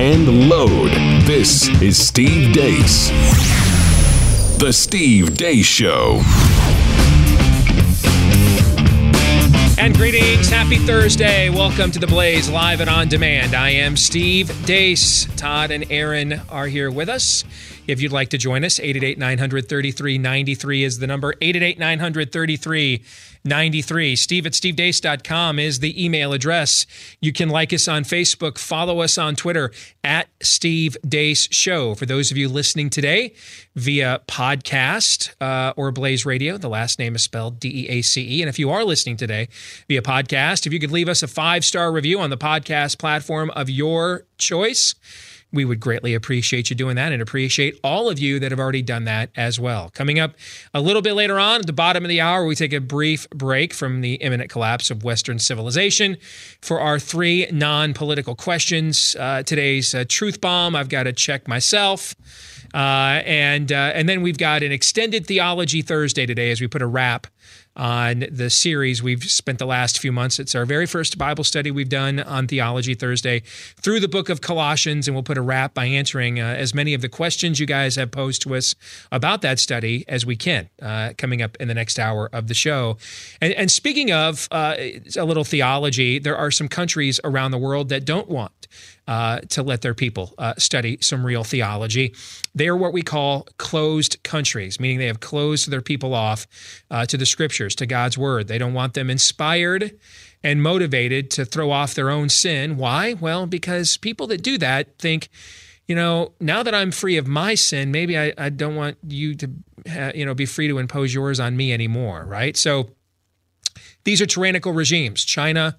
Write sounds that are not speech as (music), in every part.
and load. This is Steve Deace. The Steve Deace Show. And greetings. Happy Thursday. Welcome to the Blaze live and on demand. I am Steve Deace. Todd and Aaron are here with us. If you'd like to join us, 888 933 93 is the number. 888 933 93. Steve at stevedeace.com is the email address. You can like us on Facebook, follow us on Twitter at Steve Deace Show. For those of you listening today via podcast uh, or Blaze Radio, the last name is spelled D E A C E. And if you are listening today via podcast, if you could leave us a five star review on the podcast platform of your choice, we would greatly appreciate you doing that and appreciate all of you that have already done that as well. Coming up a little bit later on at the bottom of the hour, we take a brief break from the imminent collapse of Western civilization for our three non political questions. Uh, today's uh, truth bomb, I've got to check myself. Uh, and uh, and then we've got an extended theology Thursday today as we put a wrap on the series we've spent the last few months. It's our very first Bible study we've done on Theology Thursday through the book of Colossians, and we'll put a wrap by answering uh, as many of the questions you guys have posed to us about that study as we can uh, coming up in the next hour of the show. And, and speaking of uh, a little theology, there are some countries around the world that don't want uh, to let their people uh, study some real theology. They are what we call closed countries, meaning they have closed their people off uh, to the scriptures, to God's word. They don't want them inspired and motivated to throw off their own sin. Why? Well, because people that do that think, you know, now that I'm free of my sin, maybe I, I don't want you to, ha- you know, be free to impose yours on me anymore, right? So these are tyrannical regimes. China,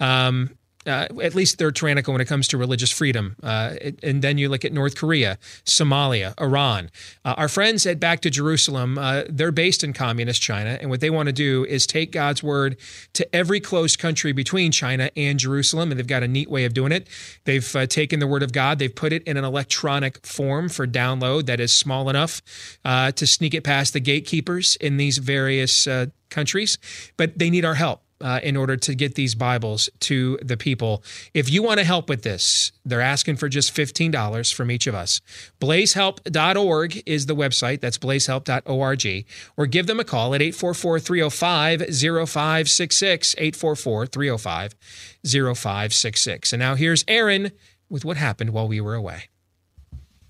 um, uh, at least they're tyrannical when it comes to religious freedom. Uh, and then you look at North Korea, Somalia, Iran. Uh, our friends at Back to Jerusalem, uh, they're based in communist China. And what they want to do is take God's word to every close country between China and Jerusalem. And they've got a neat way of doing it. They've uh, taken the word of God, they've put it in an electronic form for download that is small enough uh, to sneak it past the gatekeepers in these various countries. But they need our help uh, in order to get these Bibles to the people. If you want to help with this, they're asking for just $15 from each of us. Blazehelp.org is the website. That's blazehelp.org. Or give them a call at 844 305 0566. 844 305 0566. And now here's Aaron with what happened while we were away.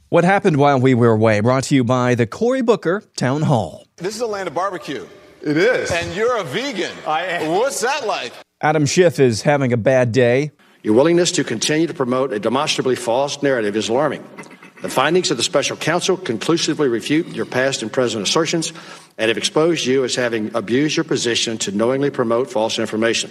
What happened while we were away? Brought to you by the Cory Booker Town Hall. This is a land of barbecue. It is. And you're a vegan. I am. What's that like? Adam Schiff is having a bad day. Your willingness to continue to promote a demonstrably false narrative is alarming. The findings of the special counsel conclusively refute your past and present assertions and have exposed you as having abused your position to knowingly promote false information,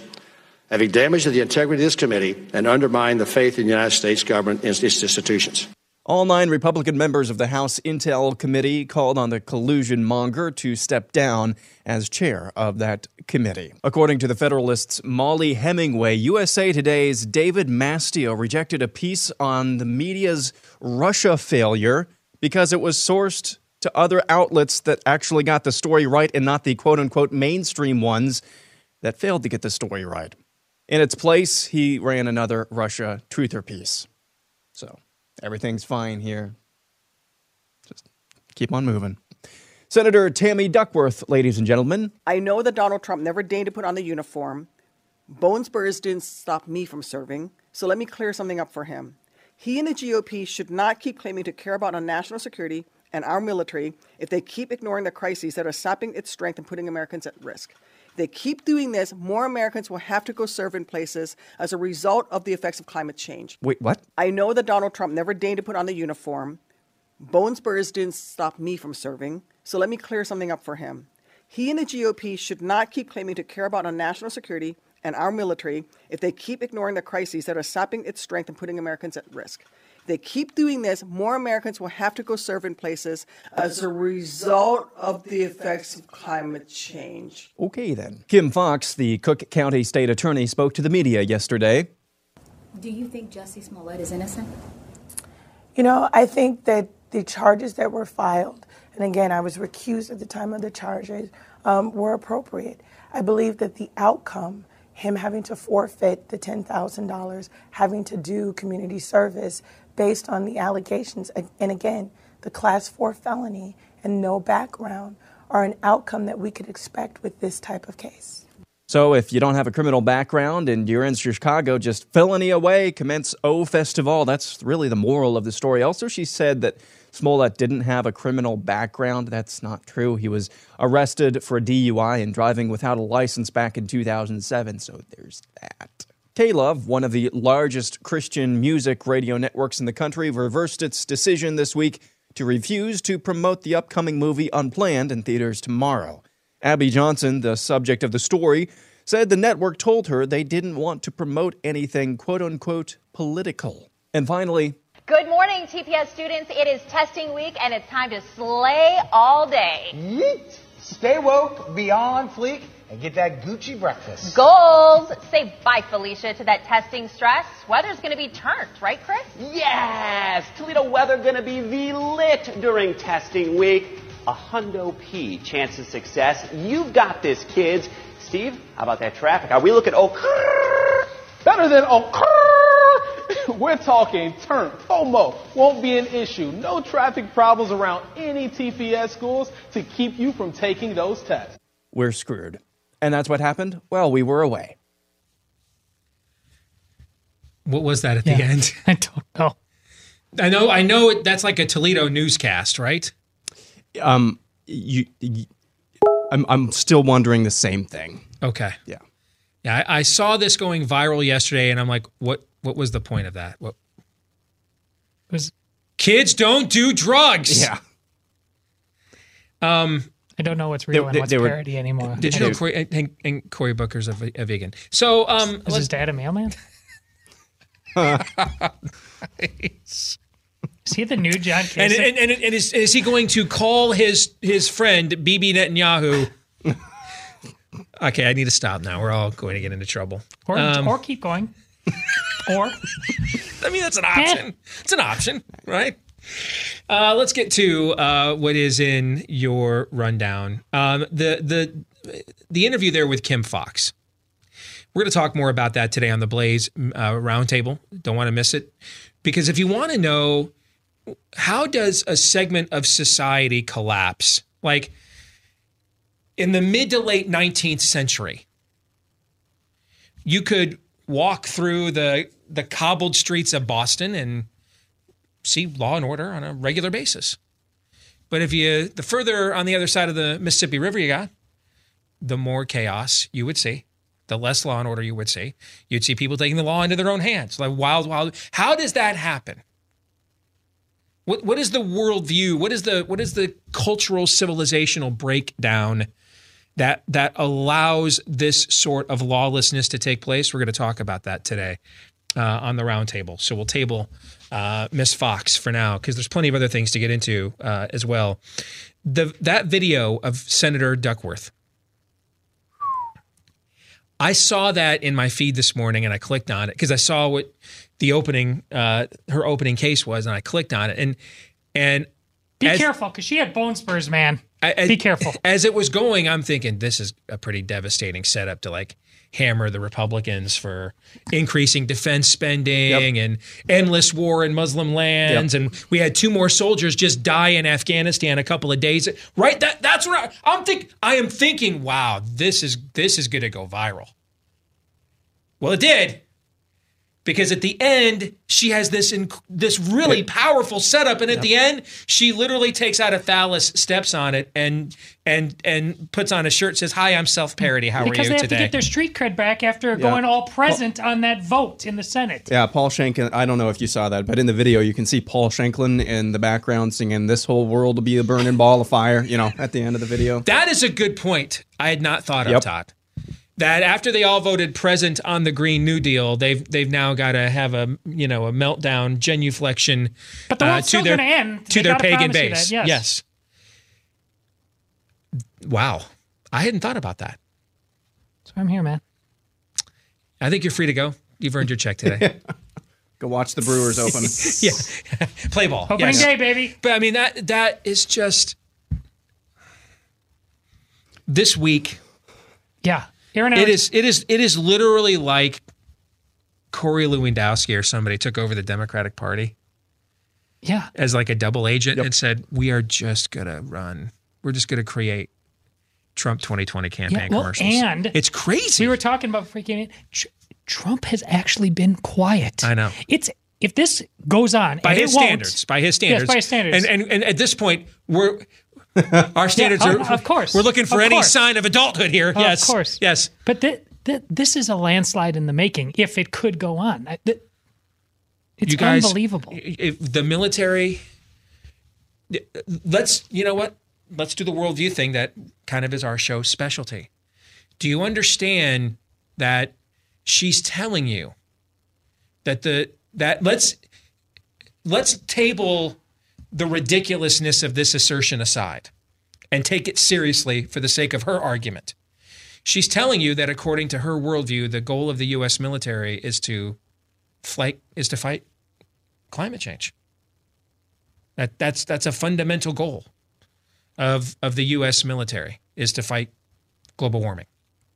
having damaged the integrity of this committee and undermined the faith in the United States government and its institutions. All nine Republican members of the House Intel Committee called on the collusion monger to step down as chair of that committee. According to the Federalist's Molly Hemingway, USA Today's David Mastio rejected a piece on the media's Russia failure because it was sourced to other outlets that actually got the story right and not the quote unquote mainstream ones that failed to get the story right. In its place, he ran another Russia truther piece. Everything's fine here. Just keep on moving. Senator Tammy Duckworth, ladies and gentlemen. I know that Donald Trump never deigned to put on the uniform. Bone didn't stop me from serving, so let me clear something up for him. He and the GOP should not keep claiming to care about our national security and our military if they keep ignoring the crises that are sapping its strength and putting Americans at risk they keep doing this, more Americans will have to go serve in places as a result of the effects of climate change. Wait, what? I know that Donald Trump never deigned to put on the uniform. Bone spurs didn't stop me from serving, so let me clear something up for him. He and the GOP should not keep claiming to care about our national security and our military if they keep ignoring the crises that are sapping its strength and putting Americans at risk they keep doing this, more Americans will have to go serve in places as a result of the effects of climate change. Okay, then. Kim Foxx, the Cook County State Attorney, spoke to the media yesterday. Do you think Jussie Smollett is innocent? You know, I think that the charges that were filed, and again, I was recused at the time of the charges, um, were appropriate. I believe that the outcome him having to forfeit the $10,000, having to do community service, based on the allegations. And again, the class four felony and no background are an outcome that we could expect with this type of case. So if you don't have a criminal background and you're in Chicago, just felony away, commence O Festival. That's really the moral of the story. Also, she said that Smollett didn't have a criminal background. That's not true. He was arrested for a DUI and driving without a license back in 2007. So there's that. K-Love, one of the largest Christian music radio networks in the country, reversed its decision this week to refuse to promote the upcoming movie Unplanned in theaters tomorrow. Abby Johnson, the subject of the story, said the network told her they didn't want to promote anything quote unquote political. And finally, Good morning, TPS students. It is testing week and it's time to slay all day. Yeet. Stay woke, beyond on fleek, and get that Gucci breakfast. Goals. Say bye, Felicia, to that testing stress. Weather's going to be turned, right, Chris? Yes! Toledo weather going to be the lit during testing week. A hundo P chance of success. You've got this, kids. Steve, how about that traffic? Are we looking oh (laughs) better than oh (laughs) We're talking turn. FOMO won't be an issue. No traffic problems around any TPS schools to keep you from taking those tests. We're screwed. And that's what happened? Well, we were away. What was that at yeah, the end? (laughs) I don't know. I know. I know. That's like a Toledo newscast, right? Um, you, you I'm, I'm still wondering the same thing. Okay. Yeah. Yeah. I, I saw this going viral yesterday, and I'm like, what? What was the point of that? What was? Kids don't do drugs. Yeah. Um, I don't know what's real they, and what's they parody were, anymore. Did you know Cory and, and Cory Booker's a, a vegan? So, um, is his dad a mailman? (laughs) Is he the new John Kasich? And, and, and, and is, is, he going to call his his friend Bibi Netanyahu? okay, I need to stop now. We're all going to get into trouble. Or, um, or keep going. or (laughs) I mean, that's an option. It's an option, right? Uh, let's get to uh, what is in your rundown. Um, the the the interview there with Kim Foxx. We're going to talk more about that today on the Blaze uh, Roundtable. Don't want to miss it because if you want to know how does a segment of society collapse, like in the mid to late 19th century, you could walk through the the cobbled streets of Boston and see law and order on a regular basis. But if you the further on the other side of the Mississippi River you got, the more chaos you would see, the less law and order you would see. You'd see people taking the law into their own hands, like wild, wild. How does that happen? What what is the worldview? What is the what is the cultural civilizational breakdown that that allows this sort of lawlessness to take place. We're going to talk about that today uh, on the roundtable. So we'll table uh, Miss Foxx for now because there's plenty of other things to get into uh, as well. The that video of Senator Duckworth. I saw that in my feed this morning and I clicked on it because I saw what the opening uh, her opening case was and I clicked on it and and be as, careful because she had bone spurs, man. I, Be careful. As it was going, I'm thinking this is a pretty devastating setup to like hammer the Republicans for increasing defense spending yep. and endless war in Muslim lands. Yep. And we had two more soldiers just die in Afghanistan a couple of days. Right? That that's right. I'm think I am thinking, wow, this is this is gonna go viral. Well, it did because at the end she has this inc- this really powerful setup and at the end she literally takes out a phallus steps on it and and and puts on a shirt says hi i'm self-parody. How because are you they have today? to get their street cred back after yeah. going all present paul, on that vote in the senate. Yeah paul shanklin i don't know if you saw that but in the video you can see paul shanklin in the background singing this whole world will be a burning ball of fire you know at the end of the video. That is a good point i had not thought yep. of todd that after they all voted present on the Green New Deal, they've they've now got to have a you know a meltdown, genuflection but the uh, to their end. to they their pagan base. That, yes. yes. Wow, I hadn't thought about that. So I'm here, man. I think you're free to go. You've earned your check today. (laughs) go watch the Brewers open. (laughs) yeah, play ball. Opening yes. day, baby. But I mean that that is just this week. Yeah, Aaron, it is it is it is literally like Corey Lewandowski or somebody took over the Democratic Party. Yeah. as like a double agent and said, "We are just gonna run. We're just gonna create Trump 2020 campaign well, commercials." and it's crazy. We were talking about freaking Tr- Trump has actually been quiet. I know. It's if this goes on by his standards. By his standards. Yes, by his standards. And and, and at this point, we're (laughs) our standards of- are of course. We're looking for Of any course. sign of adulthood here. Of yes, course. Yes. But th- th- this is a landslide in the making. If it could go on, I- th- it's guys, unbelievable. If the military, let's you know what? Let's do the worldview thing that kind of is our show's specialty. Do you understand that she's telling you that the that let's let's table the ridiculousness of this assertion aside and take it seriously for the sake of her argument. She's telling you that according to her worldview, the goal of the U.S. military is to fight is to fight climate change. That that's that's a fundamental goal of of the U.S. military is to fight global warming.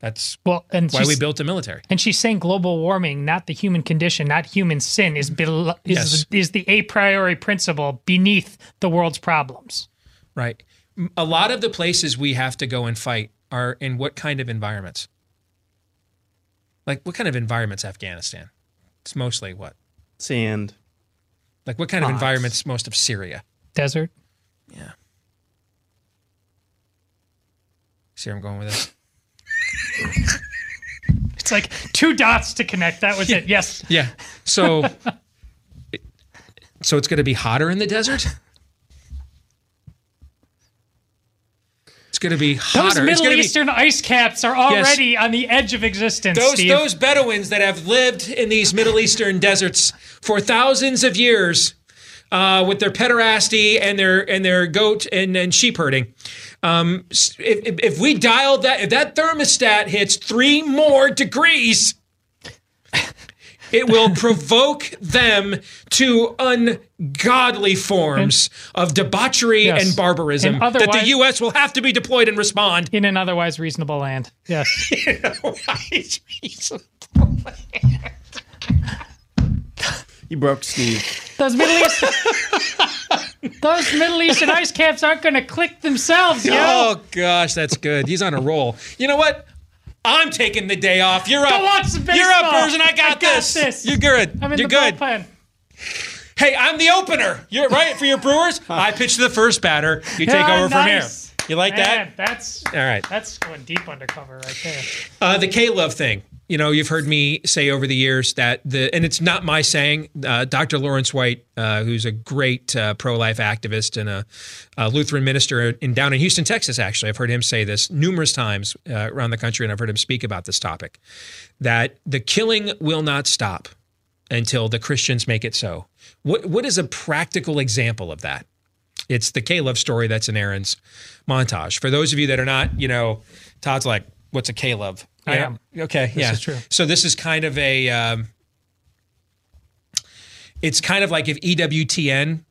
That's well, and why we built the military. And she's saying global warming, not the human condition, not human sin, is bel- is, Yes. is the a priori principle beneath the world's problems. Right. A lot of the places we have to go and fight are in what kind of environments? Like what kind of environments Afghanistan? It's mostly what? Sand. Like what kind of environments most of Syria? Desert. Yeah. See where I'm going with this? (laughs) It's like two dots to connect. That was it. Yes. Yeah. So so it's going to be hotter in the desert? It's going to be hotter. Those Middle to be Eastern ice caps are already on the edge of existence. those Steve. those Bedouins that have lived in these Middle Eastern deserts for thousands of years, uh, with their pederasty and their and their goat and, and sheep herding. Um, if, if, if we dial that, if that thermostat hits three more degrees, it will (laughs) provoke them to ungodly forms of debauchery Yes. and barbarism And that the U.S. will have to be deployed and respond. in an otherwise reasonable land. Yes. (laughs) You broke Steve. Those Middle East, (laughs) those Middle Eastern ice caps aren't going to click themselves, yo. Oh gosh, that's good. He's on a roll. You know what? I'm taking the day off. You're Go up. watch some You're up, baseball. Version. I got, I got this. this. You're good. I'm in You're the good. bullpen. Hey, I'm the opener. You're right for your Brewers. I pitch the first batter. You take over from here. You like Man, That's All right. That's going deep undercover right there. Uh, the K Love thing. You know, you've heard me say over the years that the, and it's not my saying. Uh, Dr. Lawrence White, uh, who's a great uh, pro-life activist and a, a Lutheran minister in down in Houston, Texas. Actually, I've heard him say this numerous times uh, around the country, and I've heard him speak about this topic. That the killing will not stop until the Christians make it so. What what is a practical example of that? It's the K-Love story that's in Aaron's montage. For those of you that are not, you know, Todd's like, what's a Love? I Yeah. am. Okay, This yeah. is true. So this is kind of a, um, it's kind of like if EWTN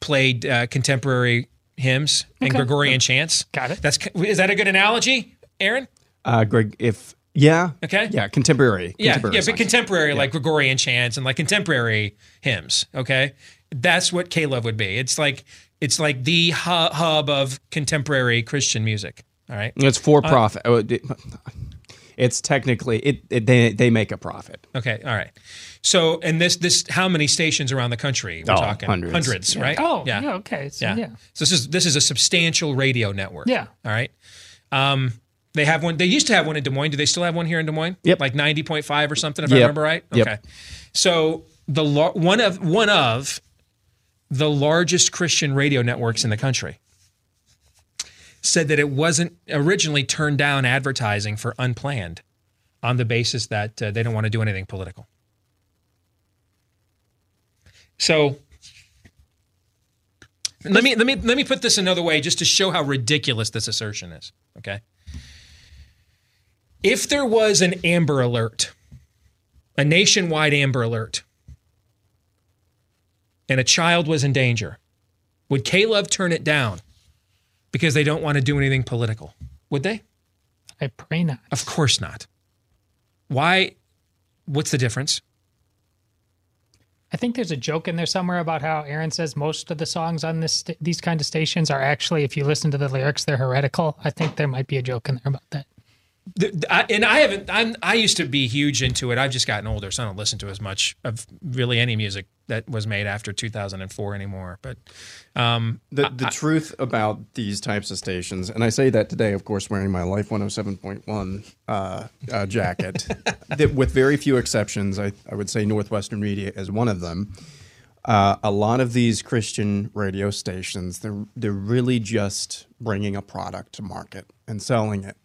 played uh, contemporary hymns and Okay. Gregorian chants. Got it. That's is that a good analogy, Aaron? Uh, Greg, if yeah, Okay. yeah, contemporary, Yeah, contemporary yeah, but songs. contemporary like Gregorian chants and like contemporary hymns. Okay, that's what K Love would be. It's like it's like the hu- hub of contemporary Christian music. All right, It's for Uh, profit. It- it's technically it, it. They they make a profit. Okay, all right. So, and this this how many stations around the country? We're Oh, talking hundreds. Yeah. right? Oh, yeah, okay. So, yeah. So this is this is a substantial radio network. Yeah. All right. Um, they have one. They used to have one in Des Moines. Do they still have one here in Des Moines? Yep. Like ninety point five or something, if I remember right. Yep. Okay. So the lar- one of one of the largest Christian radio networks in the country said that it wasn't originally turned down advertising for unplanned on the basis that uh, they don't want to do anything political. So let me let me let me put this another way just to show how ridiculous this assertion is, okay? If there was an Amber Alert, a nationwide Amber Alert, and a child was in danger, would K-Love turn it down because they don't want to do anything political? Would they? I pray not. Of course not. Why? What's the difference? I think there's a joke in there somewhere about how Aaron says most of the songs on this st- these kind of stations are actually, if you listen to the lyrics, they're heretical. I think there might be a joke in there about that. I- and I haven't. I'm. I used to be huge into it. I've just gotten older, so I don't listen to as much of really any music that was made after 2004 anymore. But um, The, the truth about these types of stations, and I say that today, of course, wearing my Life 107.1 uh, uh, jacket, (laughs) that with very few exceptions, I, I would say Northwestern Media is one of them. Uh, a lot of these Christian radio stations, they're, they're really just bringing a product to market and selling it,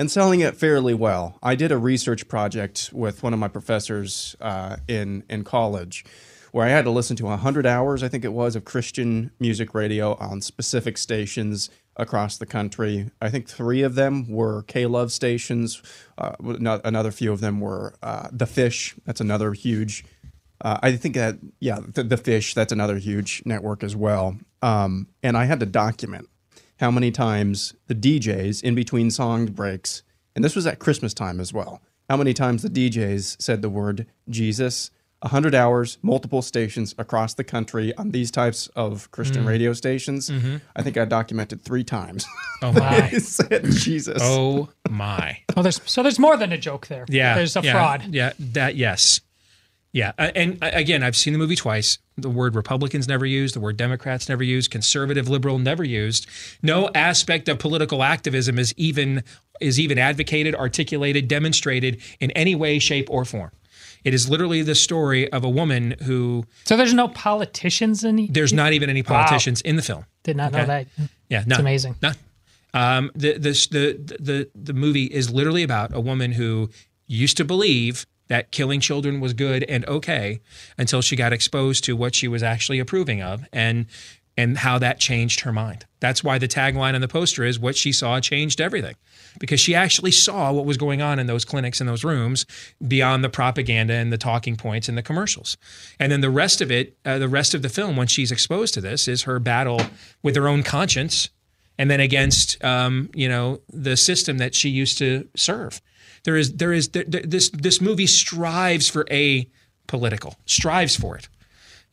and selling it fairly well. I did a research project with one of my professors uh, in, in college where I had to listen to 100 hours, I think it was, of Christian music radio on specific stations across the country. I think three of them were K Love stations. Uh, no- another few of them were uh, The Fish. That's another huge. Uh, I think that yeah, the, the Fish. That's another huge network as well. Um, and I had to document how many times the DJs in between song breaks, and this was at Christmas time as well. How many times the DJs said the word Jesus? 100 hours, multiple stations across the country on these types of Christian Mm. radio stations. Mhm. I think I documented three times. Oh (laughs) my! Said Jesus. Oh my! (laughs) Oh, there's so there's more than a joke there. Yeah, there's a yeah, fraud. Yeah, that yes, yeah. And again, I've seen the movie twice. The word Republicans never used. The word Democrats never used. Conservative, liberal never used. No aspect of political activism is even is even advocated, articulated, demonstrated in any way, shape, or form. It is literally the story of a woman who. So there's no politicians in. There's not even any Wow. politicians in the film. Did not know that. Yeah, it's amazing. None. Um, the, this, the the the movie is literally about a woman who used to believe that killing children was good and okay until she got exposed to what she was actually approving of and and how that changed her mind. That's why the tagline on the poster is what she saw changed everything. Because she actually saw what was going on in those clinics in those rooms beyond the propaganda and the talking points and the commercials. And then the rest of it, uh, the rest of the film, when she's exposed to this, is her battle with her own conscience and then against um, you know the system that she used to serve. There is there is there, this this movie strives for a political strives for it.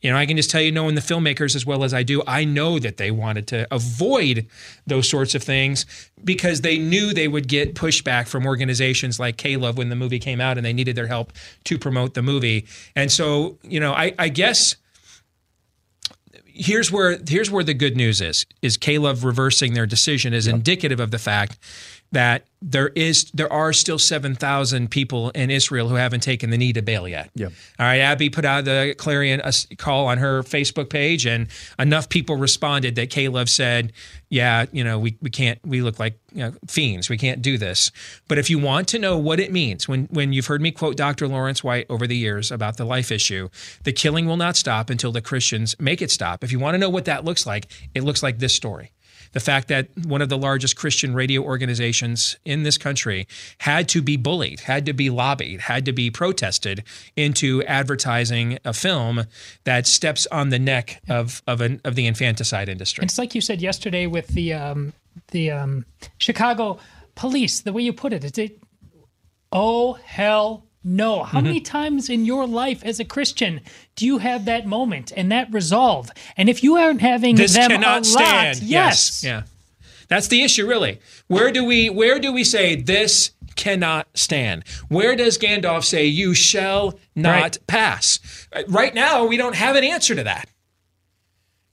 You know, I can just tell you, knowing the filmmakers as well as I do, I know that they wanted to avoid those sorts of things because they knew they would get pushback from organizations like K-Love when the movie came out and they needed their help to promote the movie. And so, you know, I, I guess here's where here's where the good news is is K-Love reversing their decision is indicative of the fact that there is there are still 7,000 people in Israel who haven't taken the knee to Baal yet. Yep. All right, Abby put out the Clarion uh, call on her Facebook page, and enough people responded that K-Love said, "Yeah, you know, we, we can't. We look like you know, fiends. We can't do this." But if you want to know what it means, when when you've heard me quote Dr. Lawrence White over the years about the life issue, the killing will not stop until the Christians make it stop. If you want to know what that looks like, it looks like this story the fact that one of the largest Christian radio organizations in this country had to be bullied, had to be lobbied, had to be protested into advertising a film that steps on the neck of of, an, of the infanticide industry. It's like you said yesterday with the um, the um, Chicago police. The way you put it, it's it. Oh hell no! How many (laughs) times in your life as a Christian do you have that moment and that resolve? And if you aren't having this them cannot a lot, stand. yes, Yeah. That's the issue really. Where do we where do we say this cannot stand? Where does Gandalf say you shall not Right. pass? Right now we don't have an answer to that.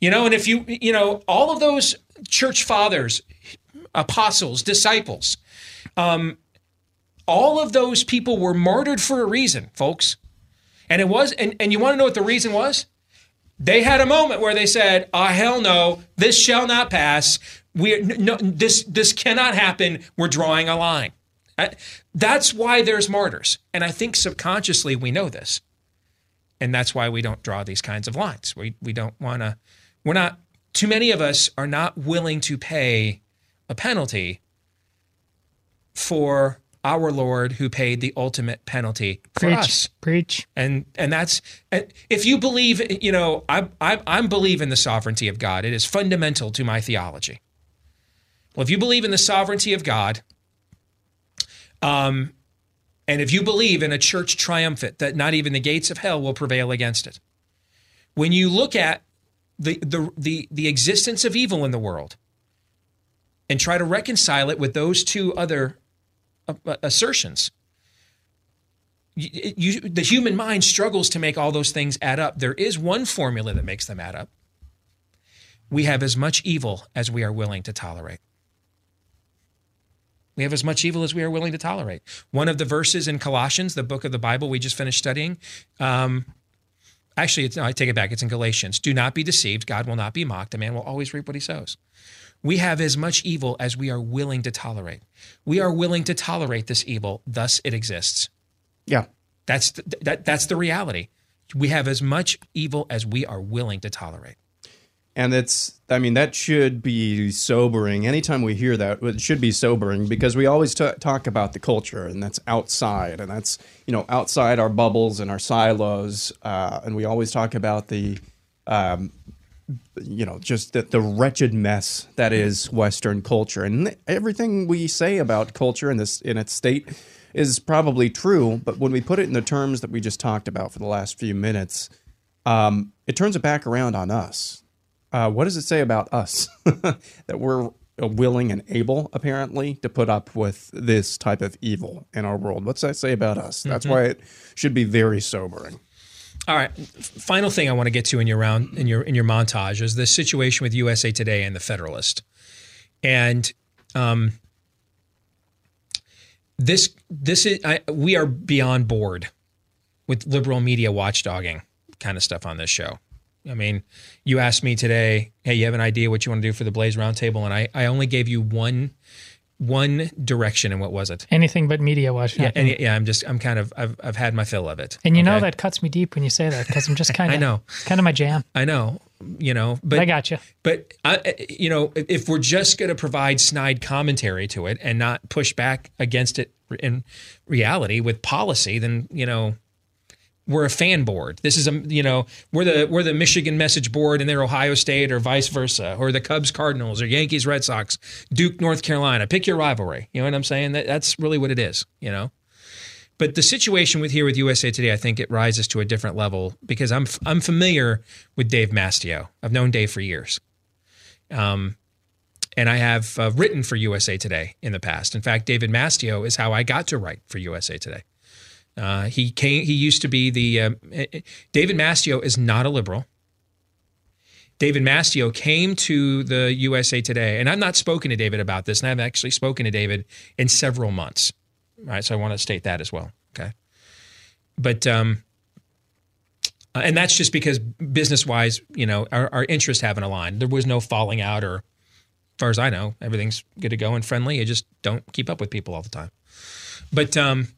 You know, and if you you know all of those church fathers, apostles, disciples, um all of those people were martyred for a reason, folks. And it was and, and you want to know what the reason was? They had a moment where they said, "Ah, hell no! This shall not pass. We no, this this cannot happen. We're drawing a line." Uh, That's why there's martyrs, and I think subconsciously we know this, and that's why we don't draw these kinds of lines. We we don't want to. We're not. Too many of us are not willing to pay a penalty for our Lord, who paid the ultimate penalty for Preach, us. preach. and and that's if you believe you know i i i'm believe in the sovereignty of god. It is fundamental to my theology. Well if you believe in the sovereignty of god um and if you believe in a church triumphant that not even the gates of hell will prevail against it when you look at the the the, the existence of evil in the world and try to reconcile it with those two other assertions, you, you, the human mind struggles to make all those things add up. There is one formula that makes them add up. We have as much evil as we are willing to tolerate. We have as much evil as we are willing to tolerate. One of the verses in Colossians, the book of the Bible we just finished studying, um, actually, no, I take it back. It's in Galatians. Do not be deceived. God will not be mocked. A man will always reap what he sows. We have as much evil as we are willing to tolerate. We are willing to tolerate this evil, thus it exists. Yeah. That's the, that that's the reality. We have as much evil as we are willing to tolerate. And it's, I mean, that should be sobering. Anytime we hear that, it should be sobering because we always t- talk about the culture and that's outside and that's, you know, outside our bubbles and our silos. Uh, and we always talk about the, um, you know, just the, the wretched mess that is Western culture. And everything we say about culture in this, in its state is probably true. But when we put it in the terms that we just talked about for the last few minutes, um, it turns it back around on us uh, what does it say about us (laughs) that we're willing and able, apparently, to put up with this type of evil in our world? What's that say about us? That's Mm-hmm. why it should be very sobering. All right. Final thing I want to get to in your round in your in your montage is the situation with USA Today and the Federalist, and um, this this is I, we are beyond bored with liberal media watchdogging kind of stuff on this show. I mean, you asked me today, hey, you have an idea what you want to do for the Blaze Roundtable, and I I only gave you one one direction, and what was it? Anything but media watch. Yeah, and yeah, I'm just I'm kind of I've I've had my fill of it. And you know that cuts me deep when you say that because I'm just (laughs) kind of I know. kind of my jam. I know, you know, but I got you. But I, you know, if we're just going to provide snide commentary to it and not push back against it in reality with policy, then you know, we're a fan board. This is a you know, we're the we're the Michigan message board and they're Ohio State or vice versa, or the Cubs Cardinals or Yankees Red Sox, Duke North Carolina. Pick your rivalry. You know what I'm saying? That that's really what it is. You know. But the situation with here with USA Today, I think it rises to a different level because I'm I'm familiar with Dave Mastio. I've known Dave for years, um, and I have uh, written for USA Today in the past. In fact, David Mastio is how I got to write for USA Today. Uh, he came. He used to be the uh, David Mastio is not a liberal. David Mastio came to the USA Today, and I've not spoken to David about this, and I've actually spoken to David in several months. Right, so I want to state that as well. Okay, but um, uh, and that's just because business wise, you know, our, our interests haven't aligned. There was no falling out, or as far as I know, everything's good to go and friendly. You just don't keep up with people all the time. But um,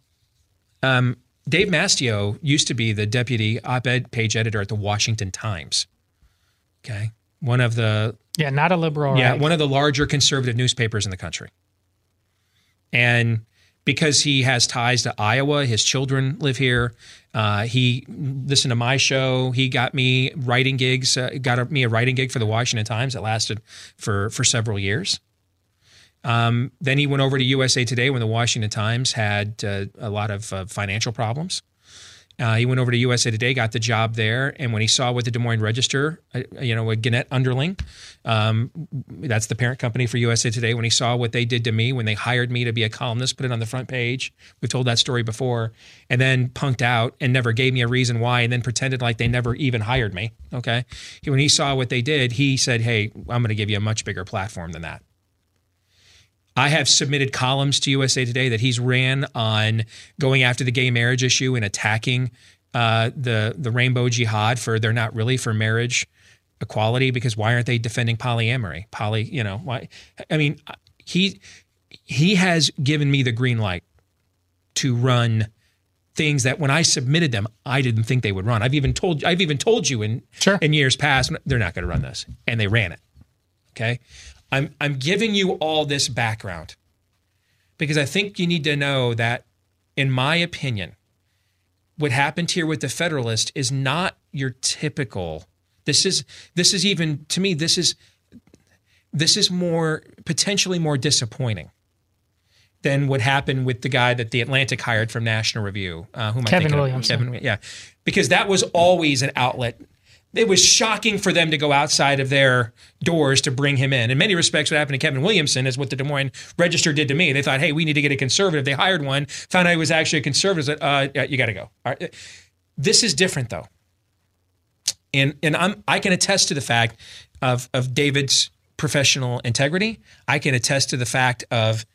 um, Dave Mastio used to be the deputy op-ed page editor at the Washington Times. Okay, one of the Yeah, not a liberal. yeah, right? one of the larger conservative newspapers in the country. And because he has ties to Iowa, his children live here. Uh, he listened to my show. He got me writing gigs. Uh, got a, me a writing gig for the Washington Times that lasted for for several years. Um, then he went over to USA Today when the Washington Times had uh, a lot of uh, financial problems. Uh, he went over to USA Today, got the job there, and when he saw what the Des Moines Register, uh, you know, with Gannett Underling, um, that's the parent company for USA Today. When he saw what they did to me when they hired me to be a columnist, put it on the front page. We've told that story before, and then punked out and never gave me a reason why, and then pretended like they never even hired me. Okay, when he saw what they did, he said, "Hey, I'm going to give you a much bigger platform than that." I have submitted columns to USA Today that he's ran on going after the gay marriage issue and attacking uh, the the rainbow jihad for they're not really for marriage equality because why aren't they defending polyamory? Poly, you know, why? I mean, he he has given me the green light to run things that when I submitted them, I didn't think they would run. I've even told I've even told you in in years past they're not going to run this, and they ran it. Okay, I'm I'm giving you all this background because I think you need to know that, in my opinion, what happened here with the Federalist is not your typical. This is this is even to me this is this is more potentially more disappointing than what happened with the guy that the Atlantic hired from National Review. Uh, who am I Kevin thinking of? Williamson. Kevin, yeah, because that was always an outlet it was shocking for them to go outside of their doors to bring him in. In many respects, what happened to Kevin Williamson is what the Des Moines Register did to me. They thought, hey, we need to get a conservative. They hired one, found out he was actually a conservative. Uh, you got to go. This is different, though. And, and I'm, I can attest to the fact of, of David's professional integrity. I can attest to the fact of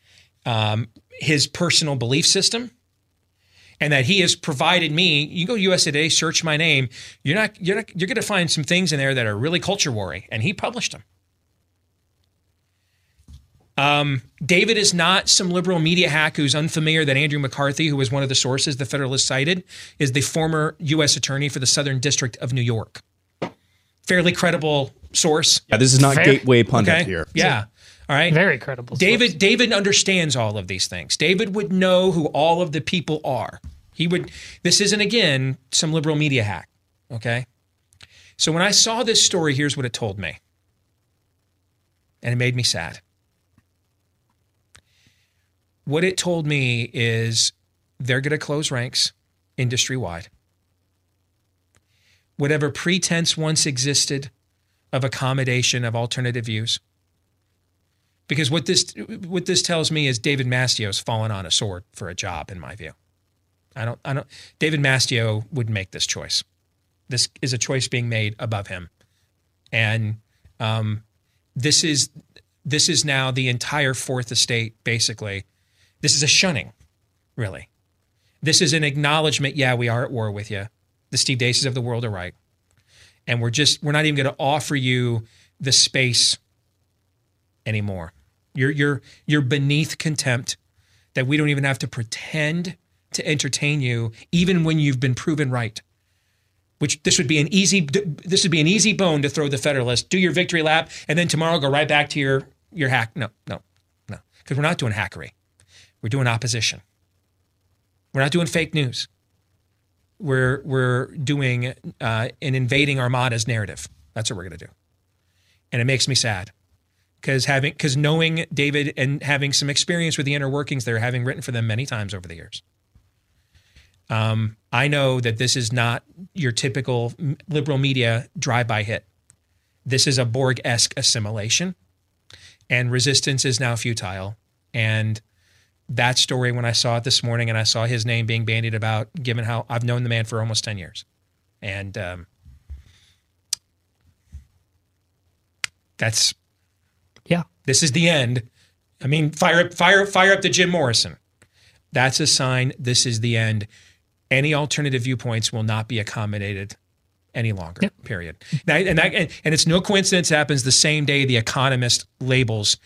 um, his personal belief system and that he has provided me. You go to US Today, search my name. You're not you're not you're going to find some things in there that are really culture warring, and he published them. Um, David is not some liberal media hack who's unfamiliar that Andrew McCarthy, who was one of the sources the Federalist cited, is the former U.S. Attorney for the Southern District of New York. Fairly credible source. Yeah, this is not Fair. gateway pundit Okay. here. Yeah. All right. Very credible. David David understands all of these things. David would know who all of the people are. He would this isn't again some liberal media hack, okay? So when I saw this story, here's what it told me. And it made me sad. What it told me is they're going to close ranks industry wide. Whatever pretense once existed of accommodation of alternative views, because what this what this tells me is David Mastio's fallen on a sword for a job, in my view. I don't I don't David Mastio would make this choice. This is a choice being made above him, and um, this is this is now the entire fourth estate. Basically, this is a shunning, really. This is an acknowledgement. Yeah, we are at war with you. The Steve Deaces of the world are right, and we're just we're not even going to offer you the space anymore. You're you're you're beneath contempt that we don't even have to pretend to entertain you, even when you've been proven right. Which this would be an easy this would be an easy bone to throw the Federalist. Do your victory lap, and then tomorrow go right back to your your hack. No, no, no, because we're not doing hackery. We're doing opposition. We're not doing fake news. We're we're doing uh, an invading Armada's narrative. That's what we're going to do, and it makes me sad because having because knowing David and having some experience with the inner workings there, having written for them many times over the years. Um, I know that this is not your typical liberal media drive-by hit. This is a Borg-esque assimilation, and resistance is now futile. And that story, when I saw it this morning, and I saw his name being bandied about, given how I've known the man for almost ten years, and um, that's Yeah. this is the end. I mean, fire up, fire, fire up the Jim Morrison. That's a sign. This is the end. Any alternative viewpoints will not be accommodated any longer. Period. Now, and, that, and and it's no coincidence. Happens the same day the Economist labels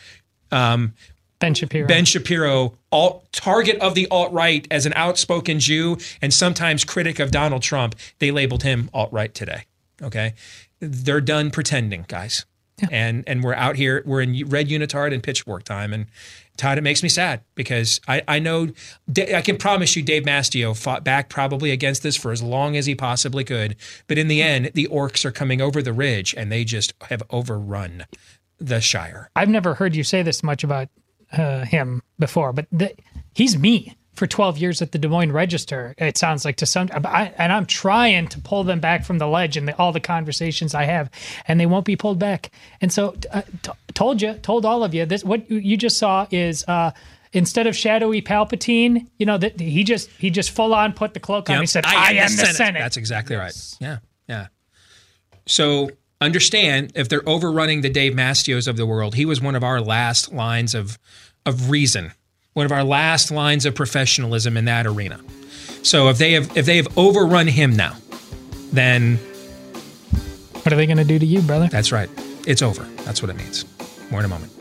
um, Ben Shapiro. Ben Shapiro, alt, target of the alt right, as an outspoken Jew and sometimes critic of Donald Trump. They labeled him alt right today. Okay, they're done pretending, guys. And and we're out here. We're in red unitard and pitchfork time. And Todd, it makes me sad because I I know I can promise you, Dave Mastio fought back probably against this for as long as he possibly could. But in the end, the orcs are coming over the ridge and they just have overrun the Shire. I've never heard you say this much about uh, him before, but the, he's me for 12 years at the Des Moines Register. It sounds like to some, I, and I'm trying to pull them back from the ledge and the, all the conversations I have, and they won't be pulled back. And so, uh, t- told you, told all of you this. What you just saw is. Uh, Instead of shadowy Palpatine, you know that he just he just full on put the cloak on. He said, "I, am the Senate." That's exactly right. Yeah, yeah. So understand if they're overrunning the Dave Mastios of the world, he was one of our last lines of of reason, one of our last lines of professionalism in that arena. So if they have if they have overrun him now, then what are they going to do to you, brother? That's right. It's over. That's what it means. More in a moment.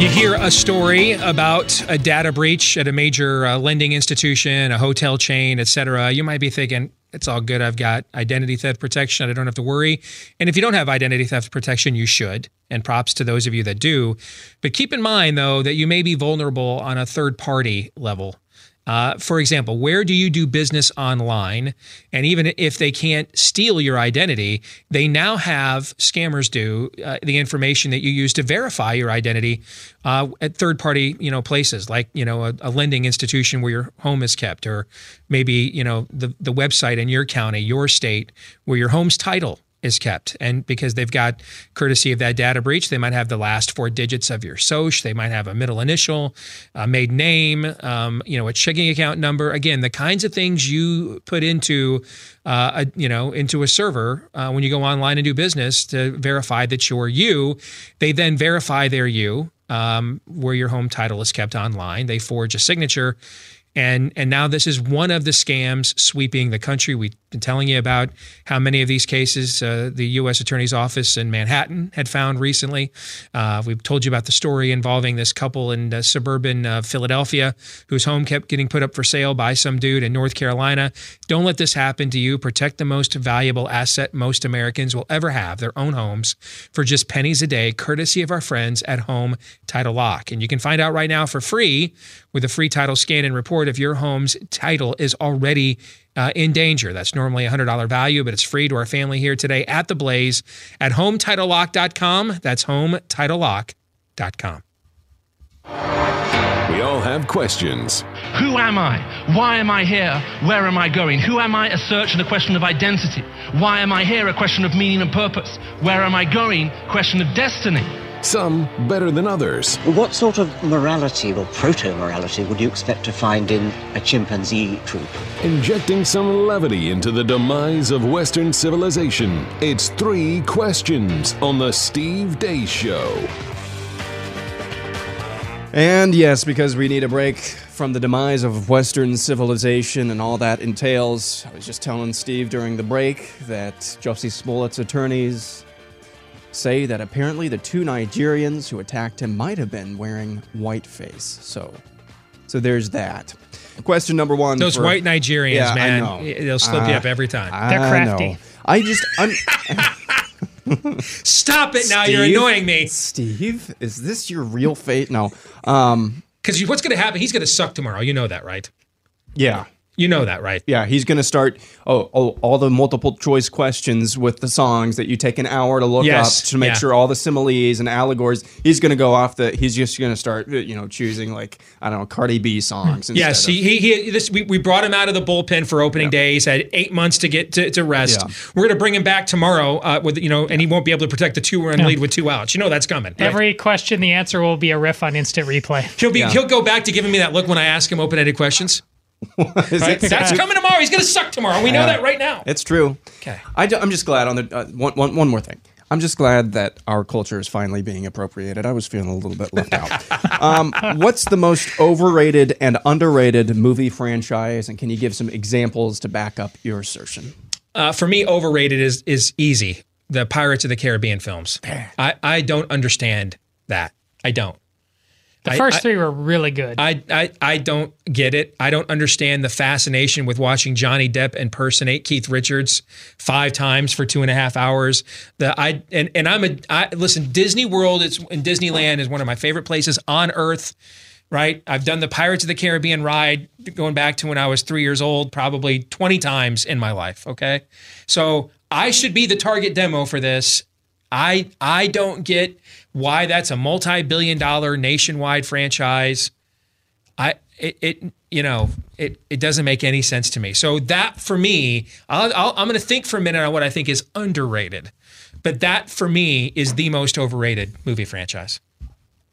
You hear a story about a data breach at a major uh, lending institution, a hotel chain, et cetera, you might be thinking, it's all good. I've got identity theft protection. I don't have to worry. And if you don't have identity theft protection, you should. And props to those of you that do. But keep in mind, though, that you may be vulnerable on a third party level. Uh, for example, where do you do business online? And even if they can't steal your identity, they now have scammers do uh, the information that you use to verify your identity uh, at third-party, you know, places like you know a, a lending institution where your home is kept, or maybe you know the the website in your county, your state, where your home's title is kept. And because they've got courtesy of that data breach, they might have the last four digits of your SOCH. They might have a middle initial, a maiden name, um, you know, a checking account number. Again, the kinds of things you put into, uh, a, you know, into a server uh, when you go online and do business to verify that you're you. They then verify they're you. Um, where your home title is kept online, they forge a signature, and and now this is one of the scams sweeping the country. We've been telling you about how many of these cases uh, the U.S. Attorney's Office in Manhattan had found recently. Uh, we've told you about the story involving this couple in uh, suburban Philadelphia whose home kept getting put up for sale by some dude in North Carolina. Don't let this happen to you. Protect the most valuable asset most Americans will ever have, their own homes, for just pennies a day, courtesy of our friends at Home Title Lock. And you can find out right now for free with a free title scan and report if your home's title is already uh, in danger. That's normally a $100 value, but it's free to our family here today at The Blaze at HomeTitleLock.com. That's HomeTitleLock.com. We all have questions. Who am I? Why am I here? Where am I going? Who am I? A search and a question of identity. Why am I here? A question of meaning and purpose. Where am I going? Question of destiny. Some better than others. What sort of morality or proto morality would you expect to find in a chimpanzee troop? Injecting some levity into the demise of Western civilization. It's three questions on The Steve Deace Show. And yes, because we need a break from the demise of Western civilization and all that entails, I was just telling Steve during the break that Jussie Smollett's attorneys say that apparently the two Nigerians who attacked him might have been wearing whiteface. So, so there's that. Question number one. Those for- white Nigerians, Yeah, man, they'll slip you Uh, up every time. I They're crafty. know. I just, I'm. (laughs) Stop it now! You're annoying me. Steve, is this your real fate? No. Um, Because what's going to happen? He's going to suck tomorrow. You know that, right? yeah. You know that, right? Yeah, he's going to start oh, oh, all the multiple choice questions with the songs that you take an hour to look Yes, up to make yeah. sure all the similes and allegories. He's going to go off the. He's just going to start, you know, choosing like I don't know Cardi B songs. Yes, instead he, he, he this, we, we brought him out of the bullpen for opening day. He's had eight months to get to, to rest. Yeah. We're going to bring him back tomorrow uh, with you know, and he won't be able to protect the two run Yeah. lead with two outs. You know that's coming. right? Every question, the answer will be a riff on instant replay. he'll be he'll go back to giving me that look when I ask him open ended questions. (laughs) Right? That's coming tomorrow. He's going to suck tomorrow. We know that right now. It's true. Okay. I, am just glad on the uh, one, one, one more thing. I'm just glad that our culture is finally being appropriated. I was feeling a little bit left out. (laughs) um, what's the most overrated and underrated movie franchise? And can you give some examples to back up your assertion? Uh, for me, overrated is is easy. The Pirates of the Caribbean films. I, I don't understand that. I don't. The first I- three were really good. I, I I don't get it. I don't understand the fascination with watching Johnny Depp impersonate Keith Richards five times for two and a half hours. The I and and I'm a I listen. Disney World is and Disneyland is one of my favorite places on earth. Right, I've done the Pirates of the Caribbean ride going back to when I was three years old, probably twenty times in my life. Okay, so I should be the target demo for this. I I don't get why that's a multi-billion dollar nationwide franchise. I it, it you know it it doesn't make any sense to me. So that for me, I'll, I'll, I'm going to think for a minute on what I think is underrated, but that for me is the most overrated movie franchise.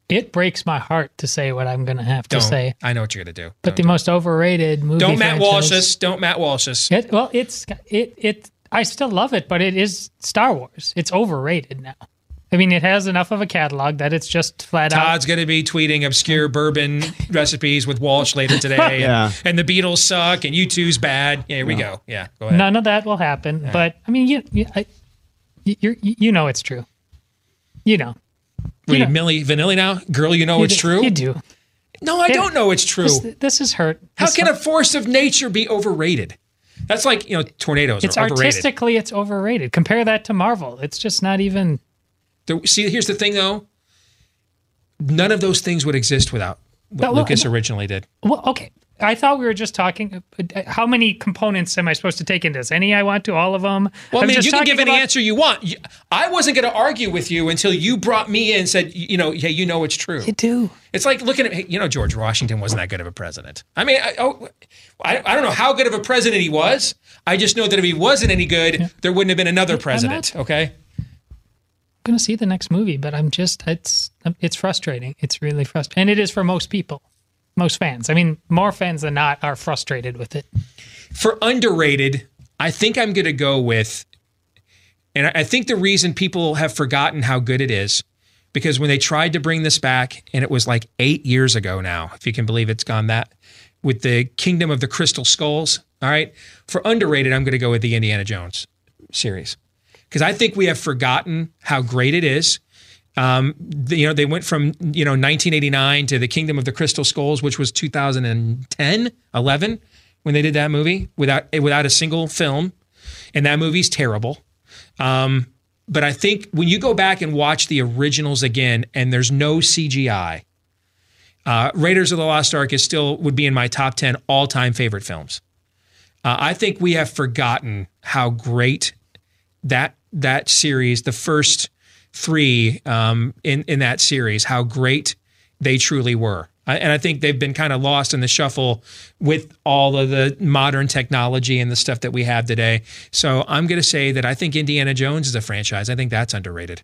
it breaks my heart to say what I'm going to have to Don't say. I know what you're going to do. But the most overrated movie. Don't Matt Walsh us. Don't Matt Walsh us. It, well, it's it it. I still love it, but it is Star Wars. It's overrated now. I mean, it has enough of a catalog that it's just flat out. Todd's going to be tweeting obscure bourbon (laughs) recipes with Walsh later (laughs) today. Yeah. And, and the Beatles suck and U2's bad. Yeah, here we go. Yeah, go ahead. None of that will happen. But I mean, you you, I, you you know it's true. You know. Were you, know- Milli Vanilli now? Girl, you know You it's do- true? You do. No, I Yeah. don't know it's true. This, this is hurt. How This can a force of nature be overrated? That's like, you know, tornadoes It's are overrated. artistically, it's overrated. Compare that to Marvel. It's just not even. The- see, here's the thing though. None of those things would exist without what well, Lucas no. originally did. Well, okay. I thought we were just talking. uh, How many components am I supposed to take into this? Any I want to, all of them. Well, I mean, you can talking give any about- answer you want. I wasn't going to argue with you until you brought me in and said, you know, yeah, you know it's true. You do. It's like looking at, you know, George Washington wasn't that good of a president. I mean, I, oh, I, I don't know how good of a president he was. I just know that if he wasn't any good, there wouldn't have been another president. Okay. I'm going to see the next movie, but I'm just it's it's frustrating. It's really frustrating, and it is for most people, most fans. I mean, more fans than not are frustrated with it. For underrated, I think I'm going to go with, and I- think the reason people have forgotten how good it is, because when they tried to bring this back, and it was like eight years ago now, if you can believe it's gone that, with the Kingdom of the Crystal Skulls. All right. For underrated, I'm going to go with the Indiana Jones series because I think we have forgotten how great it is. Um, the- you know, they went from you know 1989 to the Kingdom of the Crystal Skulls, which was 2010, 11 when they did that movie without without a single film, and that movie's terrible. Um, but I think when you go back and watch the originals again, and there's no CGI, uh, Raiders of the Lost Ark is still would be in my top 10 all time favorite films. Uh, I think we have forgotten how great that that series, the first three um, in in that series, how great they truly were. And I think they've been kind of lost in the shuffle with all of the modern technology and the stuff that we have today. So I'm going to say that I think Indiana Jones is a franchise. I think that's underrated.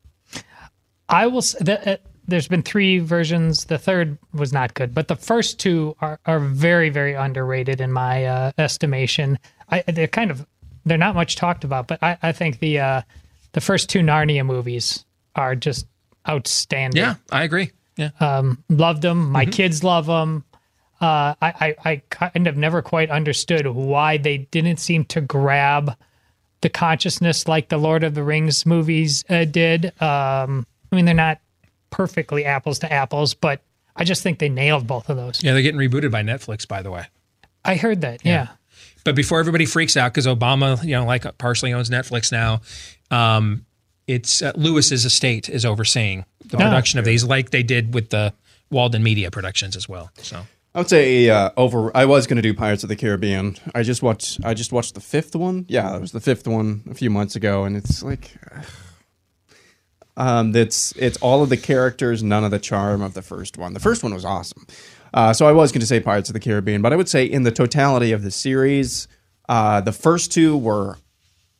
I will. s- The, uh, there's been three versions. The third was not good, but the first two are are very very underrated in my uh, estimation. I, they're kind of they're not much talked about, but I, I think the uh, the first two Narnia movies are just outstanding. Yeah, I agree. Yeah. Um, loved them. My kids love them. Uh, I, I, I kind of never quite understood why they didn't seem to grab the consciousness like the Lord of the Rings movies uh, did. Um, I mean, they're not perfectly apples to apples, but I just think they nailed both of those. Yeah, they're getting rebooted by Netflix, by the way. I heard that. Yeah. But before everybody freaks out, because Obama, you know, like partially owns Netflix now, um, it's uh, Lewis's estate is overseeing the Ah. production of these, like they did with the Walden Media productions as well. So I would say uh, over. I was going to do Pirates of the Caribbean. I just watched. I just watched the fifth one. Yeah, it was the fifth one a few months ago, and it's like, (sighs) um, that's it's all of the characters, none of the charm of the first one. The first one was awesome. Uh, so I was going to say Pirates of the Caribbean, but I would say in the totality of the series, uh, the first two were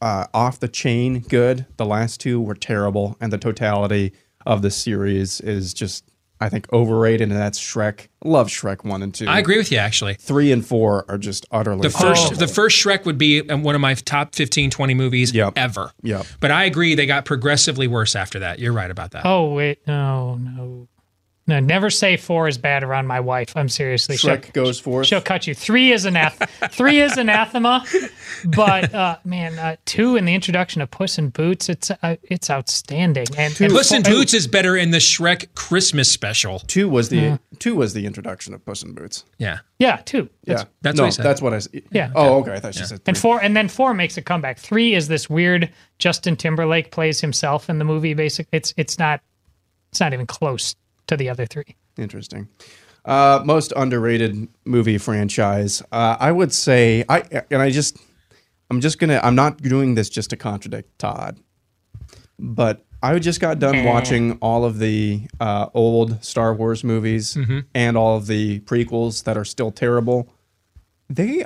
uh, off the chain good. The last two were terrible, and the totality of the series is just, I think, overrated. And that's Shrek. Love Shrek one and two. I agree with you, actually. Three and four are just utterly The first, horrible. the first Shrek would be one of my top 15, 20 movies ever. Yep. But I agree, they got progressively worse after that. You're right about that. Oh wait, no, no, no! Never say four is bad around my wife. I'm seriously. Shrek she'll, goes fourth. She'll cut you. Three is anath- (laughs) Three is anathema, but uh, man, uh, two in the introduction of Puss in Boots, it's uh, it's outstanding. And, and Puss in four- Boots is better in the Shrek Christmas special. Two was the Yeah. two was the introduction of Puss in Boots. Yeah. Yeah, two. Yeah, That's no, what he said. that's what I said. Yeah. Oh, okay. I thought she said three. And four, and then four makes a comeback. Three is this weird Justin Timberlake plays himself in the movie. Basically, it's it's not it's not even close to the other three. Interesting. Uh, most underrated movie franchise. Uh, I would say I and I just I'm just gonna I'm not doing this just to contradict Todd, but I just got done watching all of the uh, old Star Wars movies Mhm. and all of the prequels that are still terrible. They,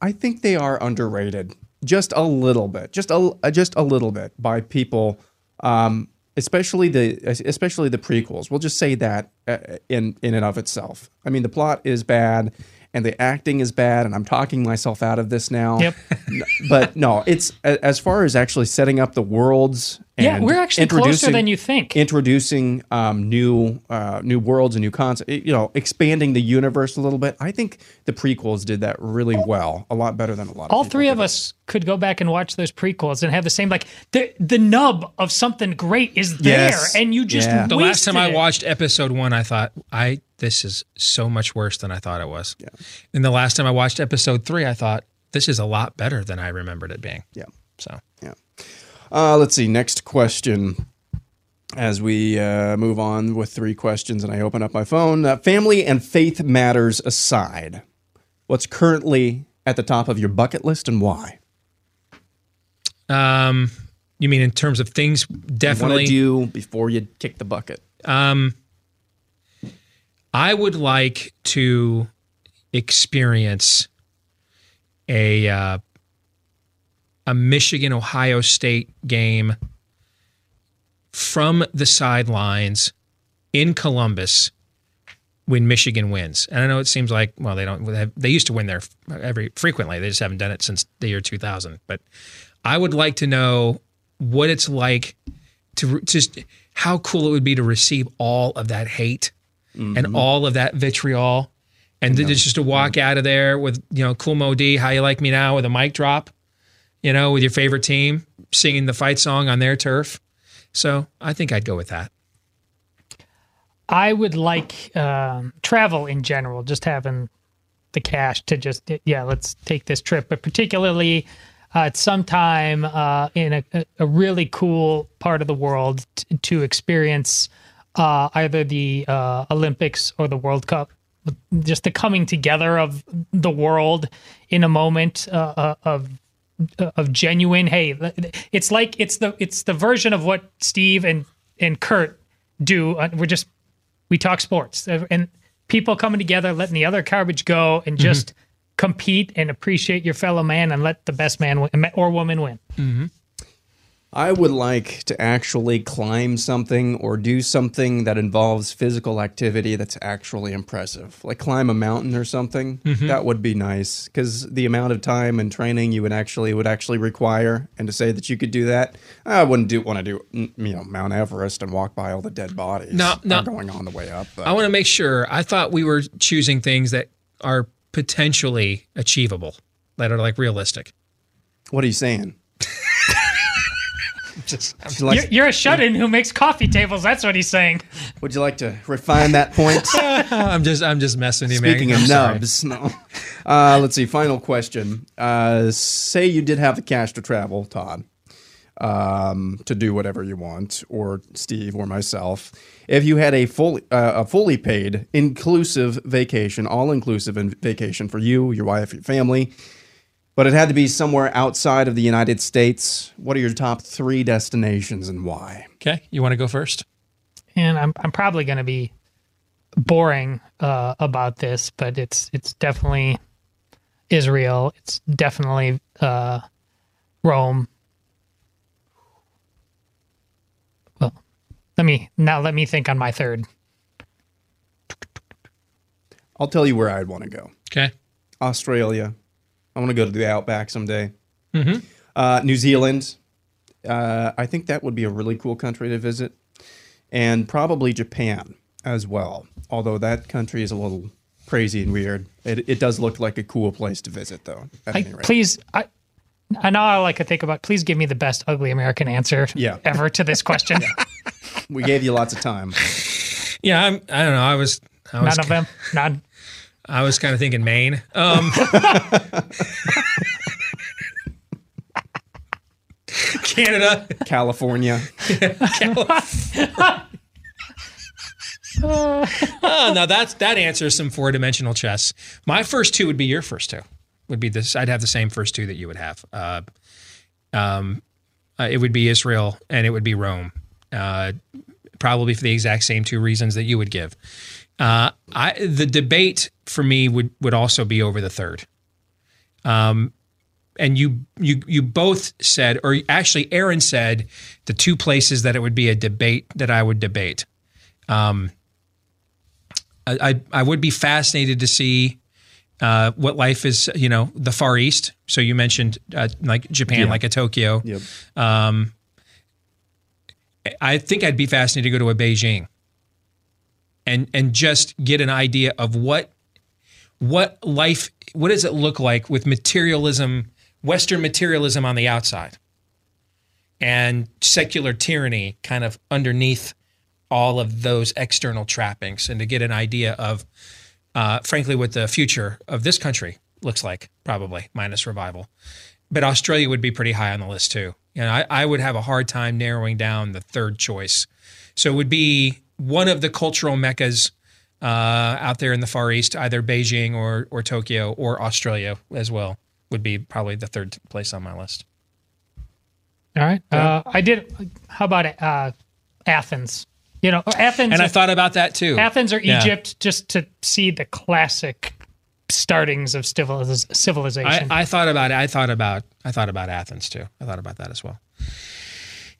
I think they are underrated just a little bit, just a just a little bit by people. Um, especially the especially the prequels. We'll just say that uh, in in and of itself. I mean, the plot is bad and the acting is bad, and I'm talking myself out of this now. Yep. (laughs) But no, it's as far as actually setting up the worlds. And Yeah, we're actually closer introducing- than you think. Introducing um, new uh, new worlds and new concepts. You know, expanding the universe a little bit. I think the prequels did that really well, a lot better than a lot of All people three did of us could go back and watch those prequels and have the same like the the nub of something great is there, Yes. and you just the last time I watched episode one, I thought, I this is so much worse than I thought it was. Yeah. And the last time I watched episode three, I thought this is a lot better than I remembered it being. Yeah. So yeah. Uh, let's see. Next question. As we uh, move on with three questions, and I open up my phone. Uh, family and faith matters aside, What's currently at the top of your bucket list and why? Um, you mean in terms of things? Definitely. You do before you kick the bucket. Um, I would like to experience a uh, a Michigan Ohio State game from the sidelines in Columbus when Michigan wins. And I know it seems like well they don't they used to win there every frequently. They just haven't done it since the year 2000. But I would like to know what it's like to just how cool it would be to receive all of that hate Mm-hmm. and all of that vitriol and then just to walk out of there with you know Cool Moe Dee how you like me now with a mic drop you know with your favorite team singing the fight song on their turf so i think i'd go with that I would like um, travel in general, just having the cash to just yeah, let's take this trip. But particularly uh, at some time uh, in a, a really cool part of the world t- to experience uh, either the uh, Olympics or the World Cup. Just the coming together of the world in a moment uh, of of genuine. Hey, it's like it's the it's the version of what Steve and and Kurt do. Uh, we're just we talk sports uh, and people coming together, letting the other garbage go, and just compete and appreciate your fellow man and let the best man win, or woman win. Mm-hmm. I would like to actually climb something or do something that involves physical activity that's actually impressive. Like climb a mountain or something. Mhm. That would be nice cuz the amount of time and training you would actually would actually require and to say that you could do that, I wouldn't do want to do mm, you know Mount Everest and walk by all the dead bodies No, no. going on the way up. but- i want to make sure i thought we were choosing things that are potentially achievable that are like realistic what are you saying (laughs) just you like- You're, you're a shut-in who makes coffee tables. That's what he's saying. Would you like to refine that point? (laughs) (laughs) i'm just i'm just messing with you Speaking man of I'm sorry. (laughs) no. Uh, let's see. Final question. Uh, say you did have the cash to travel, Todd, um, to do whatever you want, or Steve, or myself. If you had a fully uh, a fully paid, inclusive vacation, all inclusive in vacation for you, your wife, your family, but it had to be somewhere outside of the United States. What are your top three destinations and why? okay you want to go first and I'm I'm probably going to be boring uh, about this, but it's it's definitely Israel. It's definitely uh, Rome. Well, let me now let me think on my third. I'll tell you where I'd want to go. Okay. Australia. I want to go to the Outback someday. Mhm. Uh, New Zealand. Uh, I think that would be a really cool country to visit. And probably Japan as well. Although that country is a little crazy and weird. It, it does look like a cool place to visit, though. At I, any rate. please, I I know I like to think about. Please give me the best ugly American answer Yeah. ever to this question. (laughs) We gave you lots of time. yeah i'm i don't know i was I was None of them. None. I was kind of thinking Maine. Um, (laughs) Canada, California. (laughs) oh, now that's that answers some four dimensional chess. My first two would be your first two. Would be this. I'd have the same first two that you would have. Uh, um, uh, it would be Israel and it would be Rome. Uh, probably for the exact same two reasons that you would give. Uh, I the debate for me would would also be over the third. Um, and you you you both said, or actually, Aaron said, the two places that it would be a debate that I would debate. Um, I I, I would be fascinated to see uh, what life is, you know, the Far East. So you mentioned uh, like Japan, Yeah. like a Tokyo. Yep. Um, I think I'd be fascinated to go to a Beijing and and just get an idea of what what life what does it look like with materialism western materialism on the outside? And secular tyranny kind of underneath all of those external trappings and to get an idea of uh, frankly what the future of this country looks like probably minus revival. But australia would be pretty high on the list too. And I, I would have a hard time narrowing down the third choice. So it would be one of the cultural meccas uh, out there in the Far East, either Beijing or or Tokyo or Australia as well would be probably the third place on my list. All right. Uh, I did. How about uh, Athens? You know, Athens. And I thought about that too. Athens or Yeah. Egypt, just to see the classic startings of civiliz- civilization. I, I thought about it. I thought about I thought about Athens too. I thought about that as well.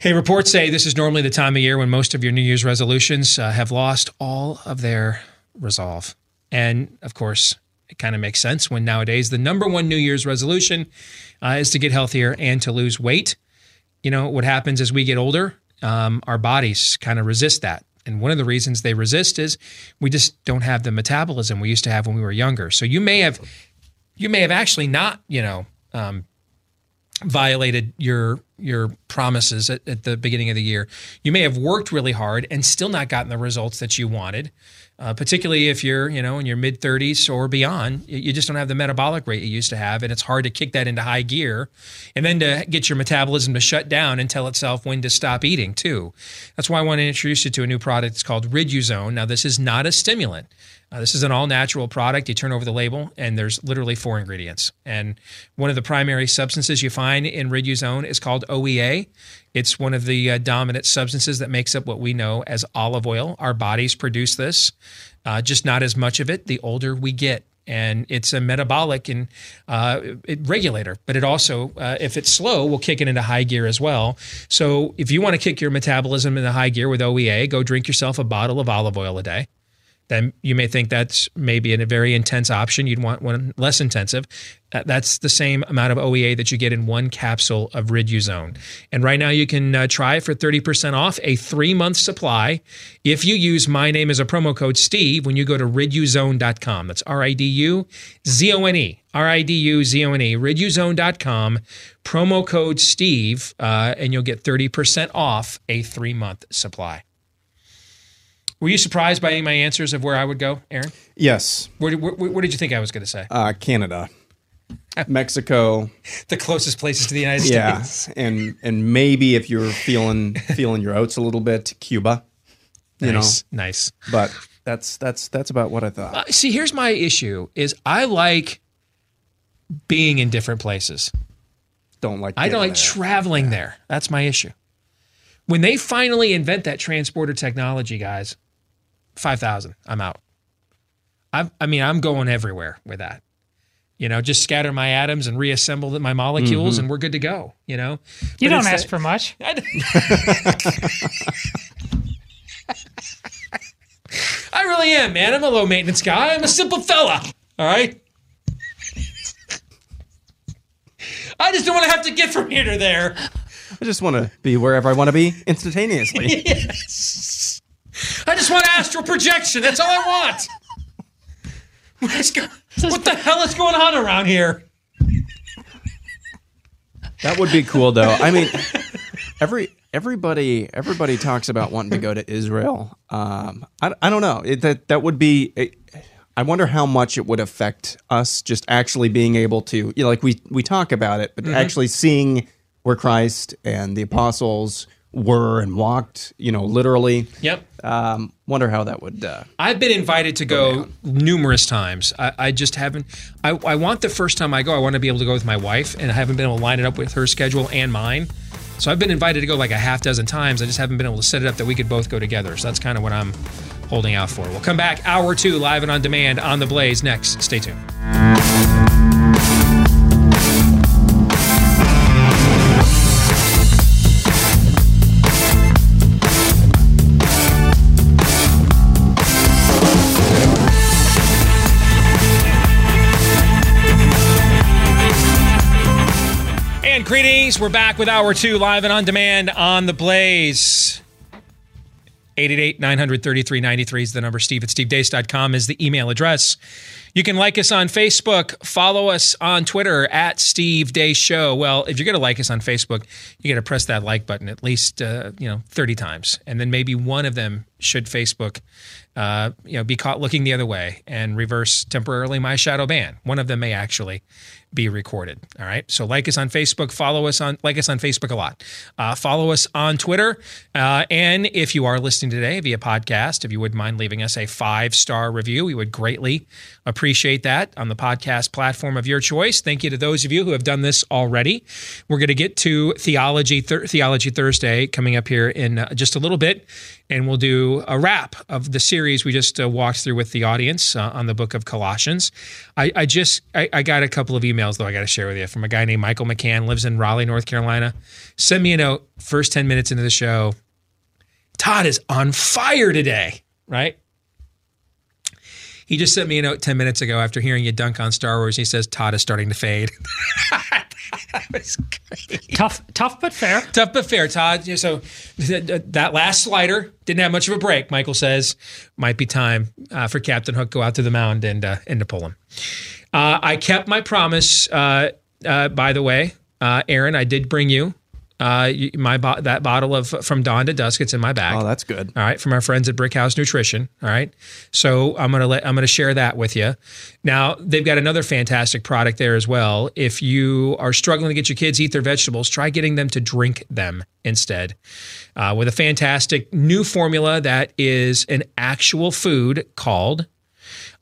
Hey, reports say this is normally the time of year when most of your New Year's resolutions uh, have lost all of their resolve. And of course, it kind of makes sense when nowadays the number one New Year's resolution uh, is to get healthier and to lose weight. You know, what happens as we get older, um, our bodies kind of resist that. And one of the reasons they resist is we just don't have the metabolism we used to have when we were younger. So you may have you may have actually not, you know, um, violated your your promises at, at the beginning of the year. You may have worked really hard and still not gotten the results that you wanted. Uh, particularly if you're, you know, in your mid 30s or beyond, you just don't have the metabolic rate you used to have, and it's hard to kick that into high gear, and then to get your metabolism to shut down and tell itself when to stop eating too. That's why I want to introduce you to a new product. It's called Riduzone. Now, this is not a stimulant. Uh, this is an all natural product. You turn over the label, and there's literally four ingredients. And one of the primary substances you find in Riduzone is called OEA. It's one of the uh, dominant substances that makes up what we know as olive oil. Our bodies produce this, uh, just not as much of it the older we get. And it's a metabolic and uh, regulator, but it also, uh, if it's slow, will kick it into high gear as well. So if you want to kick your metabolism into high gear with OEA, go drink yourself a bottle of olive oil a day then you may think that's maybe a very intense option. You'd want one less intensive. That's the same amount of OEA that you get in one capsule of Riduzone. And right now you can uh, try for 30% off a three month supply if you use my name as a promo code Steve when you go to riduzone.com. That's R I D U Z O N E. R I D U Z O N E. Riduzone.com. Promo code Steve, uh, and you'll get 30% off a three month supply. Were you surprised by any of my answers of where I would go, Aaron? Yes. Where, where, what did you think I was going to say? Uh, Canada, (laughs) Mexico. The closest places to the United Yeah, States. (laughs) and and maybe if you're feeling feeling your oats a little bit, Cuba. You Nice, know, nice. But that's that's that's about what I thought. Uh, see, here's my issue: is I like being in different places. Don't like. I don't like there. traveling there. That's my issue. When they finally invent that transporter technology, guys, five thousand, I'm out. I, I mean, I'm going everywhere with that. You know, just scatter my atoms and reassemble my molecules, Mhm. and we're good to go. You know, you But don't ask that- for much. (laughs) (laughs) I really am, man. I'm a low maintenance guy. I'm a simple fella. All right. I just don't want to have to get from here to there. I just want to be wherever I want to be instantaneously. (laughs) yes. I just want astral projection. That's all I want. What, is go- what the hell is going on around here? That would be cool, though. I mean, every everybody everybody talks about wanting to go to Israel. Um, I, I don't know. It, that that would be. It, I wonder how much it would affect us just actually being able to, you know, like we we talk about it, but Mhm. actually seeing where Christ and the apostles were and walked, you know, literally. Yep. Um, wonder how that would. Uh, I've been invited to go numerous times. I, I just haven't. I, I want the first time I go, I want to be able to go with my wife, and I haven't been able to line it up with her schedule and mine. So I've been invited to go like a half dozen times. I just haven't been able to set it up that we could both go together. So that's kind of what I'm holding out for. We'll come back hour two, live and on demand on the Blaze next. Stay tuned. Greetings. We're back with hour two, live and on demand on the Blaze. 888 933 93 is the number. Steve at stevedeace.com is the email address. You can like us on Facebook, follow us on Twitter at Steve Deace Show. Well, if you're going to like us on Facebook, you got to press that like button at least uh, you know 30 times, and then maybe one of them should Facebook uh, you know, be caught looking the other way and reverse temporarily my shadow ban. One of them may actually be recorded. All right. So like us on Facebook, follow us on like us on Facebook a lot. Uh, follow us on Twitter, uh, and if you are listening today via podcast, if you wouldn't mind leaving us a five star review, we would greatly appreciate that on the podcast platform of your choice. Thank you to those of you who have done this already. We're going to get to theology Thur- theology Thursday coming up here in uh, just a little bit, and we'll do a wrap of the series we just uh, walked through with the audience uh, on the book of Colossians. I, I just I, I got a couple of emails though I got to share with you from a guy named Michael McCann, lives in Raleigh, North Carolina. Send me a note first 10 minutes into the show. Todd is on fire today, right? He just sent me a note 10 minutes ago after hearing you dunk on Star Wars. He says Todd is starting to fade. (laughs) that was great. Tough, tough but fair. Tough but fair, Todd. So that last slider didn't have much of a break. Michael says might be time uh, for Captain Hook go out to the mound and uh, and to pull him. Uh, I kept my promise. Uh, uh, by the way, uh, Aaron, I did bring you uh, my bo- that bottle of from dawn to dusk. It's in my bag. Oh, that's good. All right, from our friends at Brickhouse Nutrition. All right, so I'm gonna let I'm gonna share that with you. Now they've got another fantastic product there as well. If you are struggling to get your kids eat their vegetables, try getting them to drink them instead. Uh, with a fantastic new formula that is an actual food called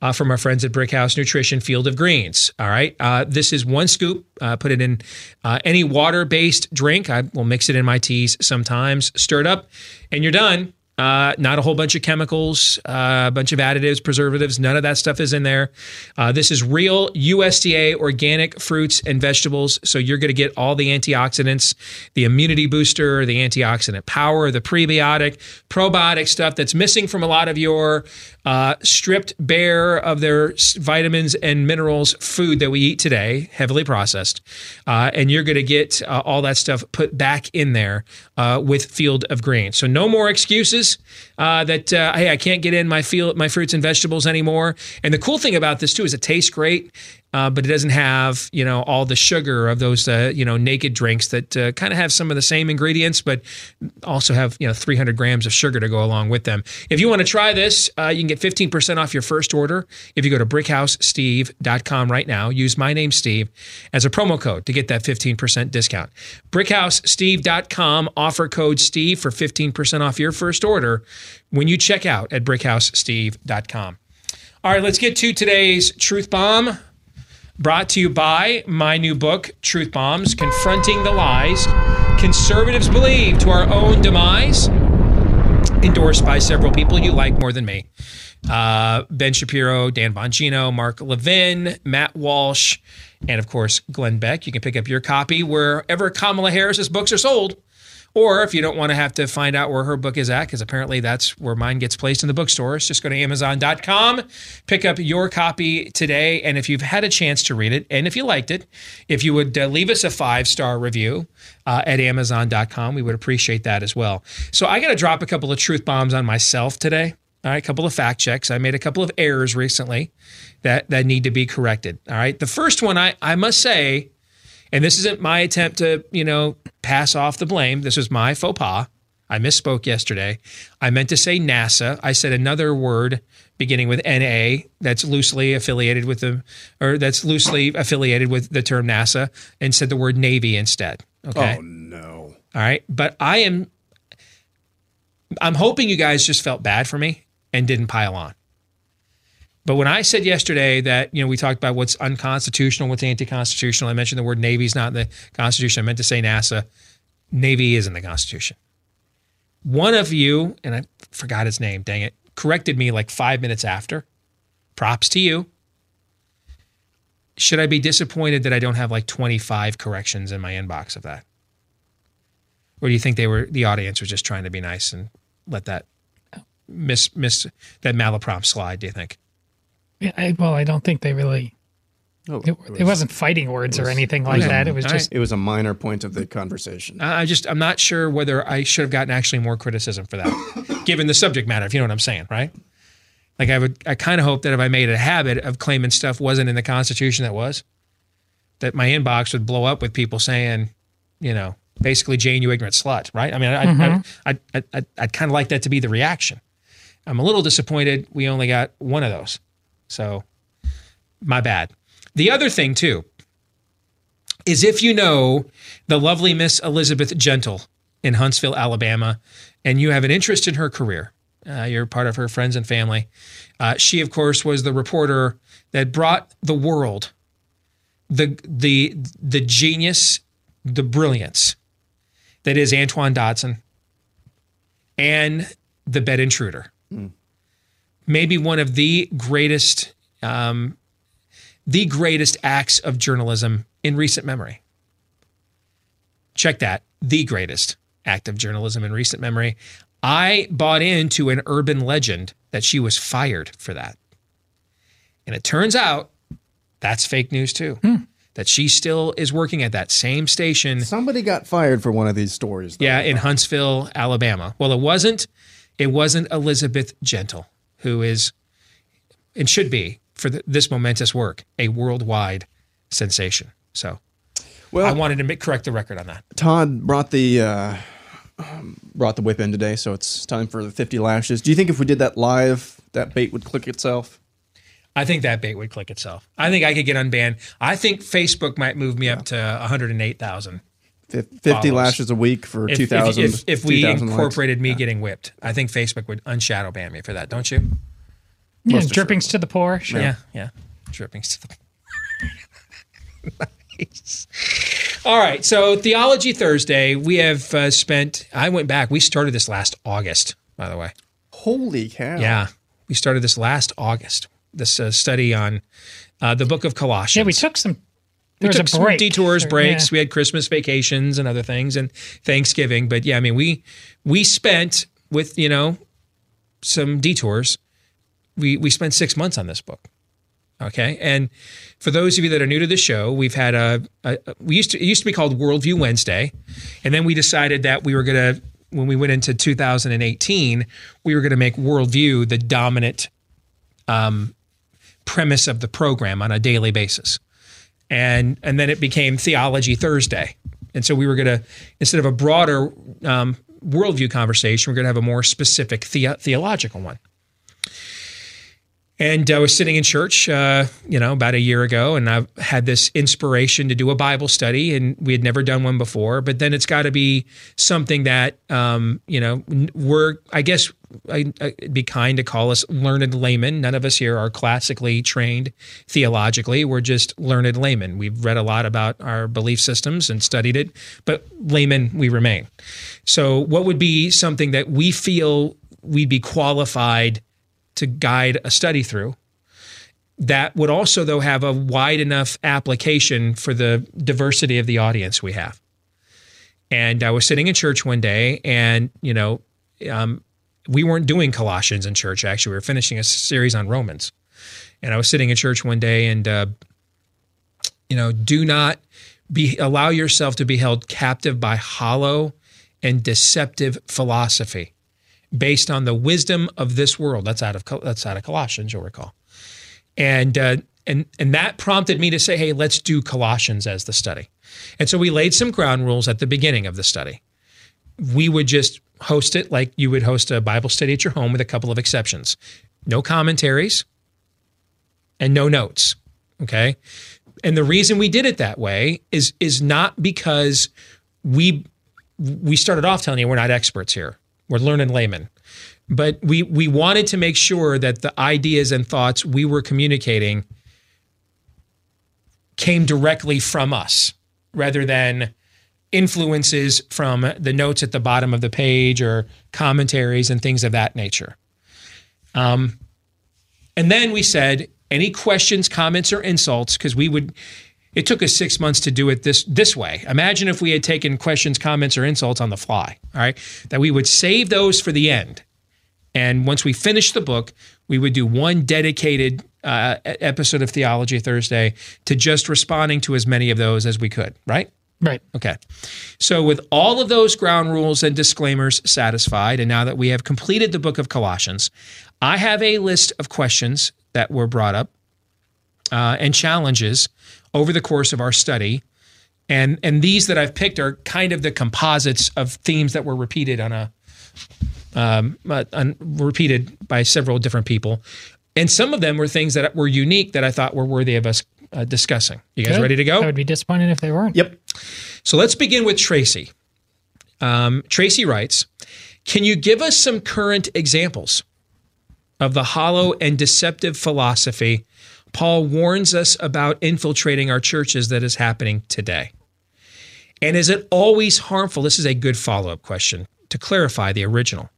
uh, from our friends at Brickhouse Nutrition Field of Greens. All right. Uh, this is one scoop. Uh, put it in uh, any water based drink. I will mix it in my teas sometimes, stir it up, and you're done. Uh, not a whole bunch of chemicals, uh, a bunch of additives, preservatives. None of that stuff is in there. Uh, this is real USDA organic fruits and vegetables. So you're going to get all the antioxidants, the immunity booster, the antioxidant power, the prebiotic, probiotic stuff that's missing from a lot of your uh, stripped bare of their vitamins and minerals food that we eat today, heavily processed. Uh, and you're going to get uh, all that stuff put back in there uh, with Field of Green. So no more excuses uh, that uh, hey, I can't get in my field, my fruits and vegetables anymore. And the cool thing about this too is it tastes great. Uh, but it doesn't have you know all the sugar of those uh, you know naked drinks that uh, kind of have some of the same ingredients, but also have you know 300 grams of sugar to go along with them. If you want to try this, uh, you can get 15% off your first order if you go to brickhousesteve.com right now. Use my name Steve as a promo code to get that 15% discount. Brickhousesteve.com offer code Steve for 15% off your first order when you check out at brickhousesteve.com. All right, let's get to today's truth bomb brought to you by my new book, Truth Bombs Confronting the Lies Conservatives Believe to Our Own Demise, endorsed by several people you like more than me. Uh, ben Shapiro, Dan Bongino, Mark Levin, Matt Walsh, and of course, Glenn Beck. You can pick up your copy wherever Kamala Harris's books are sold. Or if you don't want to have to find out where her book is at, because apparently that's where mine gets placed in the bookstores, just go to Amazon.com, pick up your copy today. And if you've had a chance to read it, and if you liked it, if you would uh, leave us a five star review uh, at Amazon.com, we would appreciate that as well. So I got to drop a couple of truth bombs on myself today. All right, a couple of fact checks. I made a couple of errors recently that that need to be corrected. All right, the first one I I must say, and this isn't my attempt to you know pass off the blame. This was my faux pas. I misspoke yesterday. I meant to say NASA. I said another word beginning with NA that's loosely affiliated with the or that's loosely affiliated with the term NASA and said the word Navy instead. Okay. Oh no. All right. But I am I'm hoping you guys just felt bad for me and didn't pile on. But when I said yesterday that, you know, we talked about what's unconstitutional, what's anti-constitutional, I mentioned the word Navy's not in the Constitution. I meant to say NASA. Navy is in the Constitution. One of you, and I forgot his name, dang it, corrected me like five minutes after. Props to you. Should I be disappointed that I don't have like 25 corrections in my inbox of that? Or do you think they were the audience was just trying to be nice and let that miss miss that malaprompt slide, do you think? Yeah, I, well, I don't think they really. Oh, it, it wasn't fighting words or anything like that. It was just it was a minor point of the conversation. I I just I'm not sure whether I should have gotten actually more criticism for that, (coughs) given the subject matter. If you know what I'm saying, right? Like I would, I kind of hope that if I made it a habit of claiming stuff wasn't in the Constitution that was, that my inbox would blow up with people saying, you know, basically Jane, you ignorant slut, right? I mean, I, Mhm. I, I, I, I, I'd kind of like that to be the reaction. I'm a little disappointed we only got one of those. So, my bad. The other thing, too, is if you know the lovely Miss Elizabeth Gentle in Huntsville, Alabama, and you have an interest in her career, uh, you're part of her friends and family. Uh, she, of course, was the reporter that brought the world the the the genius, the brilliance that is Antoine Dodson and the bed intruder. Maybe one of the greatest, um, the greatest acts of journalism in recent memory. Check that. The greatest act of journalism in recent memory. I bought into an urban legend that she was fired for that. And it turns out that's fake news too. That she still is working at that same station. Somebody got fired for one of these stories. Yeah, in Huntsville, Alabama. Well, it wasn't it wasn't Elizabeth Gentle, who is and should be for the, this momentous work a worldwide sensation. So, Well- I wanted to make, correct the record on that. Todd brought the uh, um, brought the whip in today, so it's time for the 50 lashes. Do you think if we did that live, that bait would click itself? I think that bait would click itself. I think I could get unbanned. I think Facebook might move me up to 108,000. Fif- 50 Follows. lashes a week for If, 2,000. if, if, if we 2,000 likes. incorporated me getting whipped, I think Facebook would unshadow ban me for that, don't you? Yeah, Most drippings to the poor. Sure. Yeah, yeah. Drippings to the. (laughs) nice. All right. So, Theology Thursday, we have uh, spent, I went back, we started this last August, by the way. Holy cow. Yeah. We started this last August, this uh, study on uh, the book of Colossians. Yeah, we took some. We took some break. detours, breaks. yeah. We had Christmas vacations and other things, and Thanksgiving. But yeah, I mean, we we spent with you know some detours. We we spent six months on this book. Okay, and for those of you that are new to the show, we've had a, a we used to it used to be called Worldview Wednesday, and then we decided that we were gonna when we went into 2018, we were gonna make worldview the dominant um, premise of the program on a daily basis and and then it became Theology Thursday. And so we were going to instead of a broader um, worldview conversation, we're going to have a more specific the- theological one. And I was sitting in church, uh, you know, about a year ago, and I had this inspiration to do a Bible study, and we had never done one before. But then it's got to be something that, um, you know, we're, I guess, I, I'd be kind to call us learned laymen. None of us here are classically trained theologically. We're just learned laymen. We've read a lot about our belief systems and studied it, but laymen we remain. So, what would be something that we feel we'd be qualified to guide a study through? That would also, though, have a wide enough application for the diversity of the audience we have. And I was sitting in church one day, and you know, um, we weren't doing Colossians in church. Actually, we were finishing a series on Romans. And I was sitting in church one day, and uh, you know, do not be allow yourself to be held captive by hollow and deceptive philosophy based on the wisdom of this world. That's out of that's out of Colossians, you'll recall. And uh, and and that prompted me to say, hey, let's do Colossians as the study. And so we laid some ground rules at the beginning of the study. We would just host it like you would host a Bible study at your home with a couple of exceptions. No commentaries and no notes. Okay? And the reason we did it that way is is not because we we started off telling you we're not experts here. We're learning laymen. But we we wanted to make sure that the ideas and thoughts we were communicating came directly from us rather than influences from the notes at the bottom of the page or commentaries and things of that nature. Um, and then we said, any questions, comments, or insults, because we would. It took us six months to do it this this way. Imagine if we had taken questions, comments, or insults on the fly. All right, that we would save those for the end, and once we finished the book, we would do one dedicated uh, episode of Theology Thursday to just responding to as many of those as we could. Right. Right. Okay. So, with all of those ground rules and disclaimers satisfied, and now that we have completed the book of Colossians, I have a list of questions that were brought up uh, and challenges over the course of our study. And, and these that I've picked are kind of the composites of themes that were repeated on a um, uh, un- repeated by several different people. And some of them were things that were unique that I thought were worthy of us uh, discussing. You guys Good. ready to go? I would be disappointed if they weren't. Yep. So let's begin with Tracy. Um, Tracy writes Can you give us some current examples of the hollow and deceptive philosophy Paul warns us about infiltrating our churches that is happening today? And is it always harmful? This is a good follow up question to clarify the original.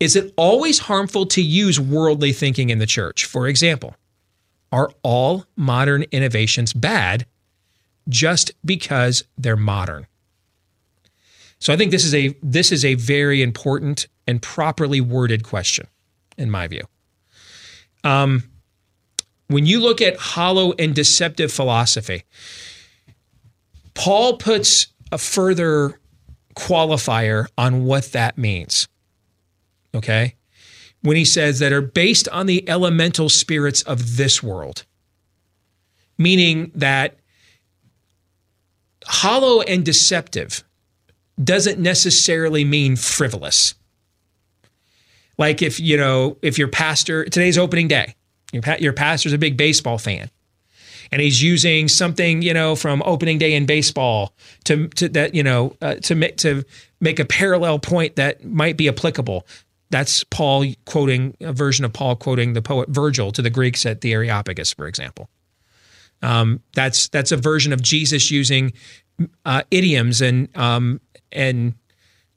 Is it always harmful to use worldly thinking in the church? For example, are all modern innovations bad just because they're modern? So I think this is a this is a very important and properly worded question, in my view. Um, when you look at hollow and deceptive philosophy, Paul puts a further qualifier on what that means. Okay? When he says that are based on the elemental spirits of this world, meaning that hollow and deceptive doesn't necessarily mean frivolous. Like if, you know, if your pastor, today's opening day, your, your pastor's a big baseball fan and he's using something you know from opening day in baseball to, to that you know uh, to make to make a parallel point that might be applicable. That's Paul quoting a version of Paul quoting the poet Virgil to the Greeks at the Areopagus, for example. Um, that's that's a version of Jesus using uh, idioms and um, and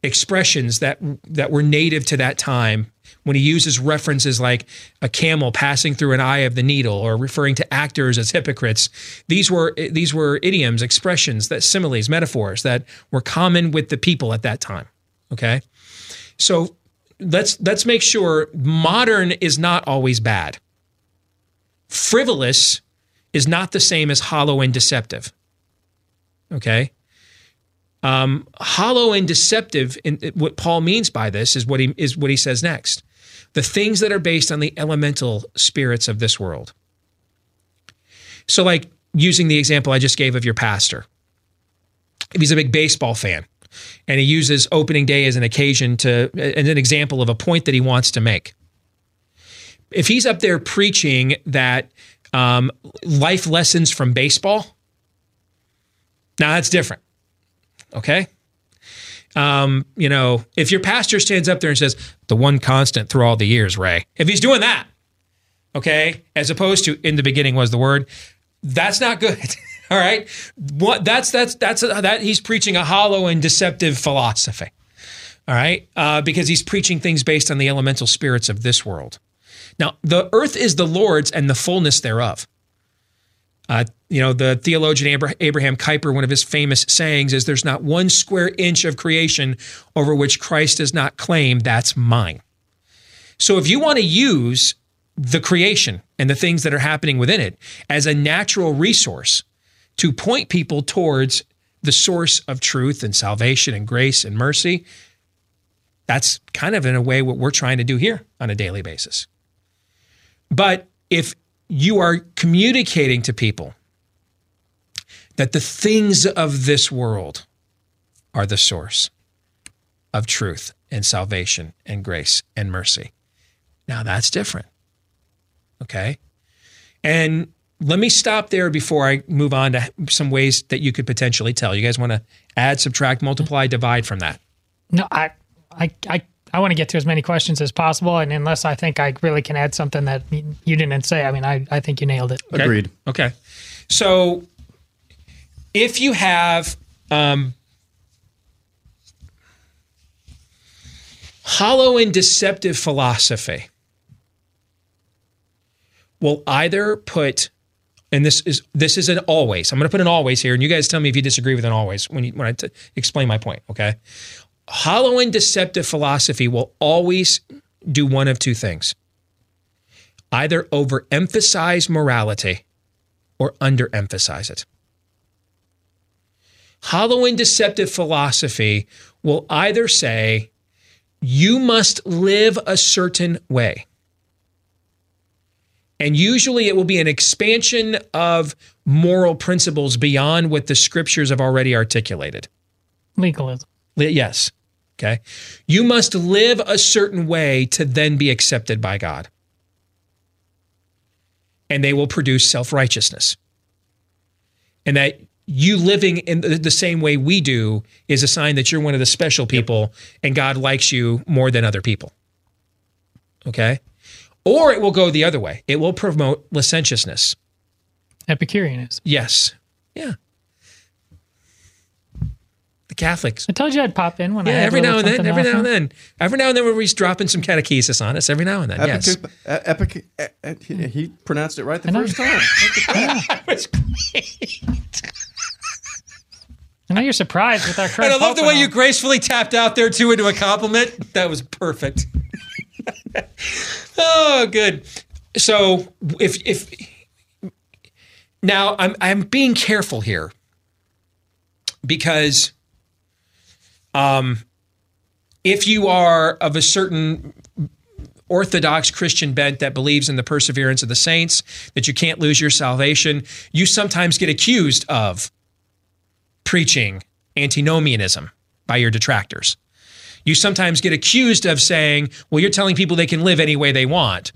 expressions that that were native to that time when he uses references like a camel passing through an eye of the needle or referring to actors as hypocrites these were these were idioms expressions that similes metaphors that were common with the people at that time okay? So let's let's make sure modern is not always bad. Frivolous is not the same as hollow and deceptive okay? Um, hollow and deceptive. In, what Paul means by this is what he is what he says next: the things that are based on the elemental spirits of this world. So, like using the example I just gave of your pastor, if he's a big baseball fan and he uses opening day as an occasion to as an example of a point that he wants to make. If he's up there preaching that um, life lessons from baseball, now that's different. Okay. Um, you know, if your pastor stands up there and says, the one constant through all the years, Ray, if he's doing that, okay, as opposed to in the beginning was the word, that's not good. (laughs) all right. What that's that's that's a, that he's preaching a hollow and deceptive philosophy. All right. Uh, because he's preaching things based on the elemental spirits of this world. Now, the earth is the Lord's and the fullness thereof. Uh, you know, the theologian Abraham Kuyper, one of his famous sayings is there's not one square inch of creation over which Christ does not claim that's mine. So if you want to use the creation and the things that are happening within it as a natural resource to point people towards the source of truth and salvation and grace and mercy, that's kind of in a way what we're trying to do here on a daily basis. But if you are communicating to people that the things of this world are the source of truth and salvation and grace and mercy. Now that's different. Okay. And let me stop there before I move on to some ways that you could potentially tell. You guys want to add, subtract, multiply, divide from that? No, I, I, I, I want to get to as many questions as possible. And unless I think I really can add something that you didn't say, I mean, I, I think you nailed it. Okay. Agreed. Okay. So if you have um, hollow and deceptive philosophy, will either put and this is this is an always. I'm going to put an always here, and you guys tell me if you disagree with an always when you, when I t- explain my point. Okay, hollow and deceptive philosophy will always do one of two things: either overemphasize morality or underemphasize it. Hollow and deceptive philosophy will either say you must live a certain way and usually it will be an expansion of moral principles beyond what the scriptures have already articulated. Legalism. Yes. Okay. You must live a certain way to then be accepted by God. And they will produce self righteousness. And that you living in the the same way we do is a sign that you're one of the special people and God likes you more than other people. Okay. Or it will go the other way. It will promote licentiousness. Epicureanism. Yes. Yeah. The Catholics. I told you I'd pop in when I Yeah, had every now and then. Every now and then. Every now and then, we're just dropping some catechesis on us. Every now and then. Yes. Epic, uh, epic, uh, uh, he, he pronounced it right the first time. (laughs) (laughs) That was great. I know you're surprised with our current. And I love the way you all. gracefully tapped out there too into a compliment. That was perfect. (laughs) oh, good. So if if now I'm I'm being careful here because um if you are of a certain Orthodox Christian bent that believes in the perseverance of the saints, that you can't lose your salvation, you sometimes get accused of preaching antinomianism by your detractors. You sometimes get accused of saying, well, you're telling people they can live any way they want.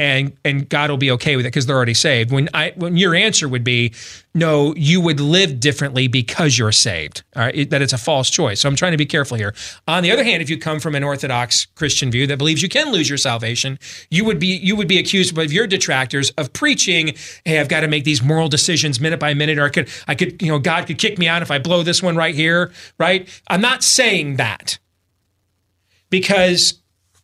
And, and God will be okay with it because they're already saved. When I when your answer would be, no, you would live differently because you're saved. All right, it- that it's a false choice. So I'm trying to be careful here. On the other hand, if you come from an Orthodox Christian view that believes you can lose your salvation, you would be you would be accused by your detractors of preaching, hey, I've got to make these moral decisions minute by minute, or I could I could you know God could kick me out if I blow this one right here, right? I'm not saying that because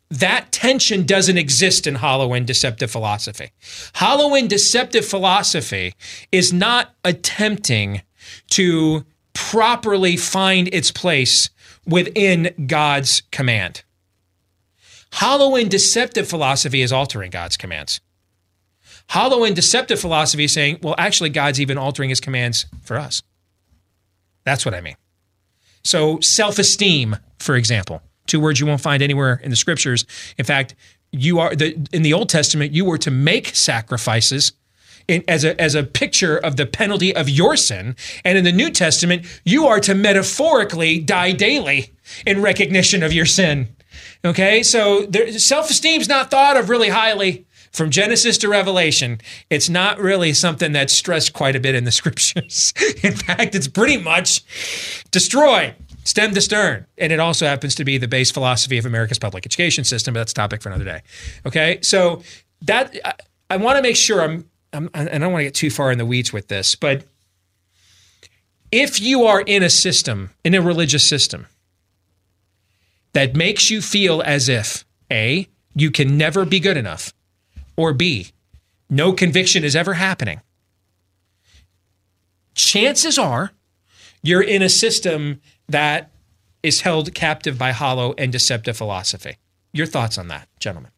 that tension doesn't exist in hollow and deceptive philosophy. Hollow and deceptive philosophy is not attempting to properly find its place within God's command. Hollow and deceptive philosophy is altering God's commands. Hollow and deceptive philosophy is saying, well, actually, God's even altering his commands for us. That's what I mean. So, self esteem, for example, two words you won't find anywhere in the scriptures. In fact, you are the in the Old Testament, you were to make sacrifices in, as a as a picture of the penalty of your sin, and in the New Testament, you are to metaphorically die daily in recognition of your sin. Okay, so self-esteem is not thought of really highly from Genesis to Revelation. It's not really something that's stressed quite a bit in the (laughs) scriptures. in fact, it's pretty much destroy stem to stern. And it also happens to be the base philosophy of America's public education system, but that's a topic for another day. Okay, so that I, I want to make sure I'm, I'm I don't want to get too far in the weeds with this, but if you are in a system, in a religious system, that makes you feel as if A, you can never be good enough, or B, no conviction is ever happening, chances are you're in a system that is held captive by hollow and deceptive philosophy. Your thoughts on that, gentlemen?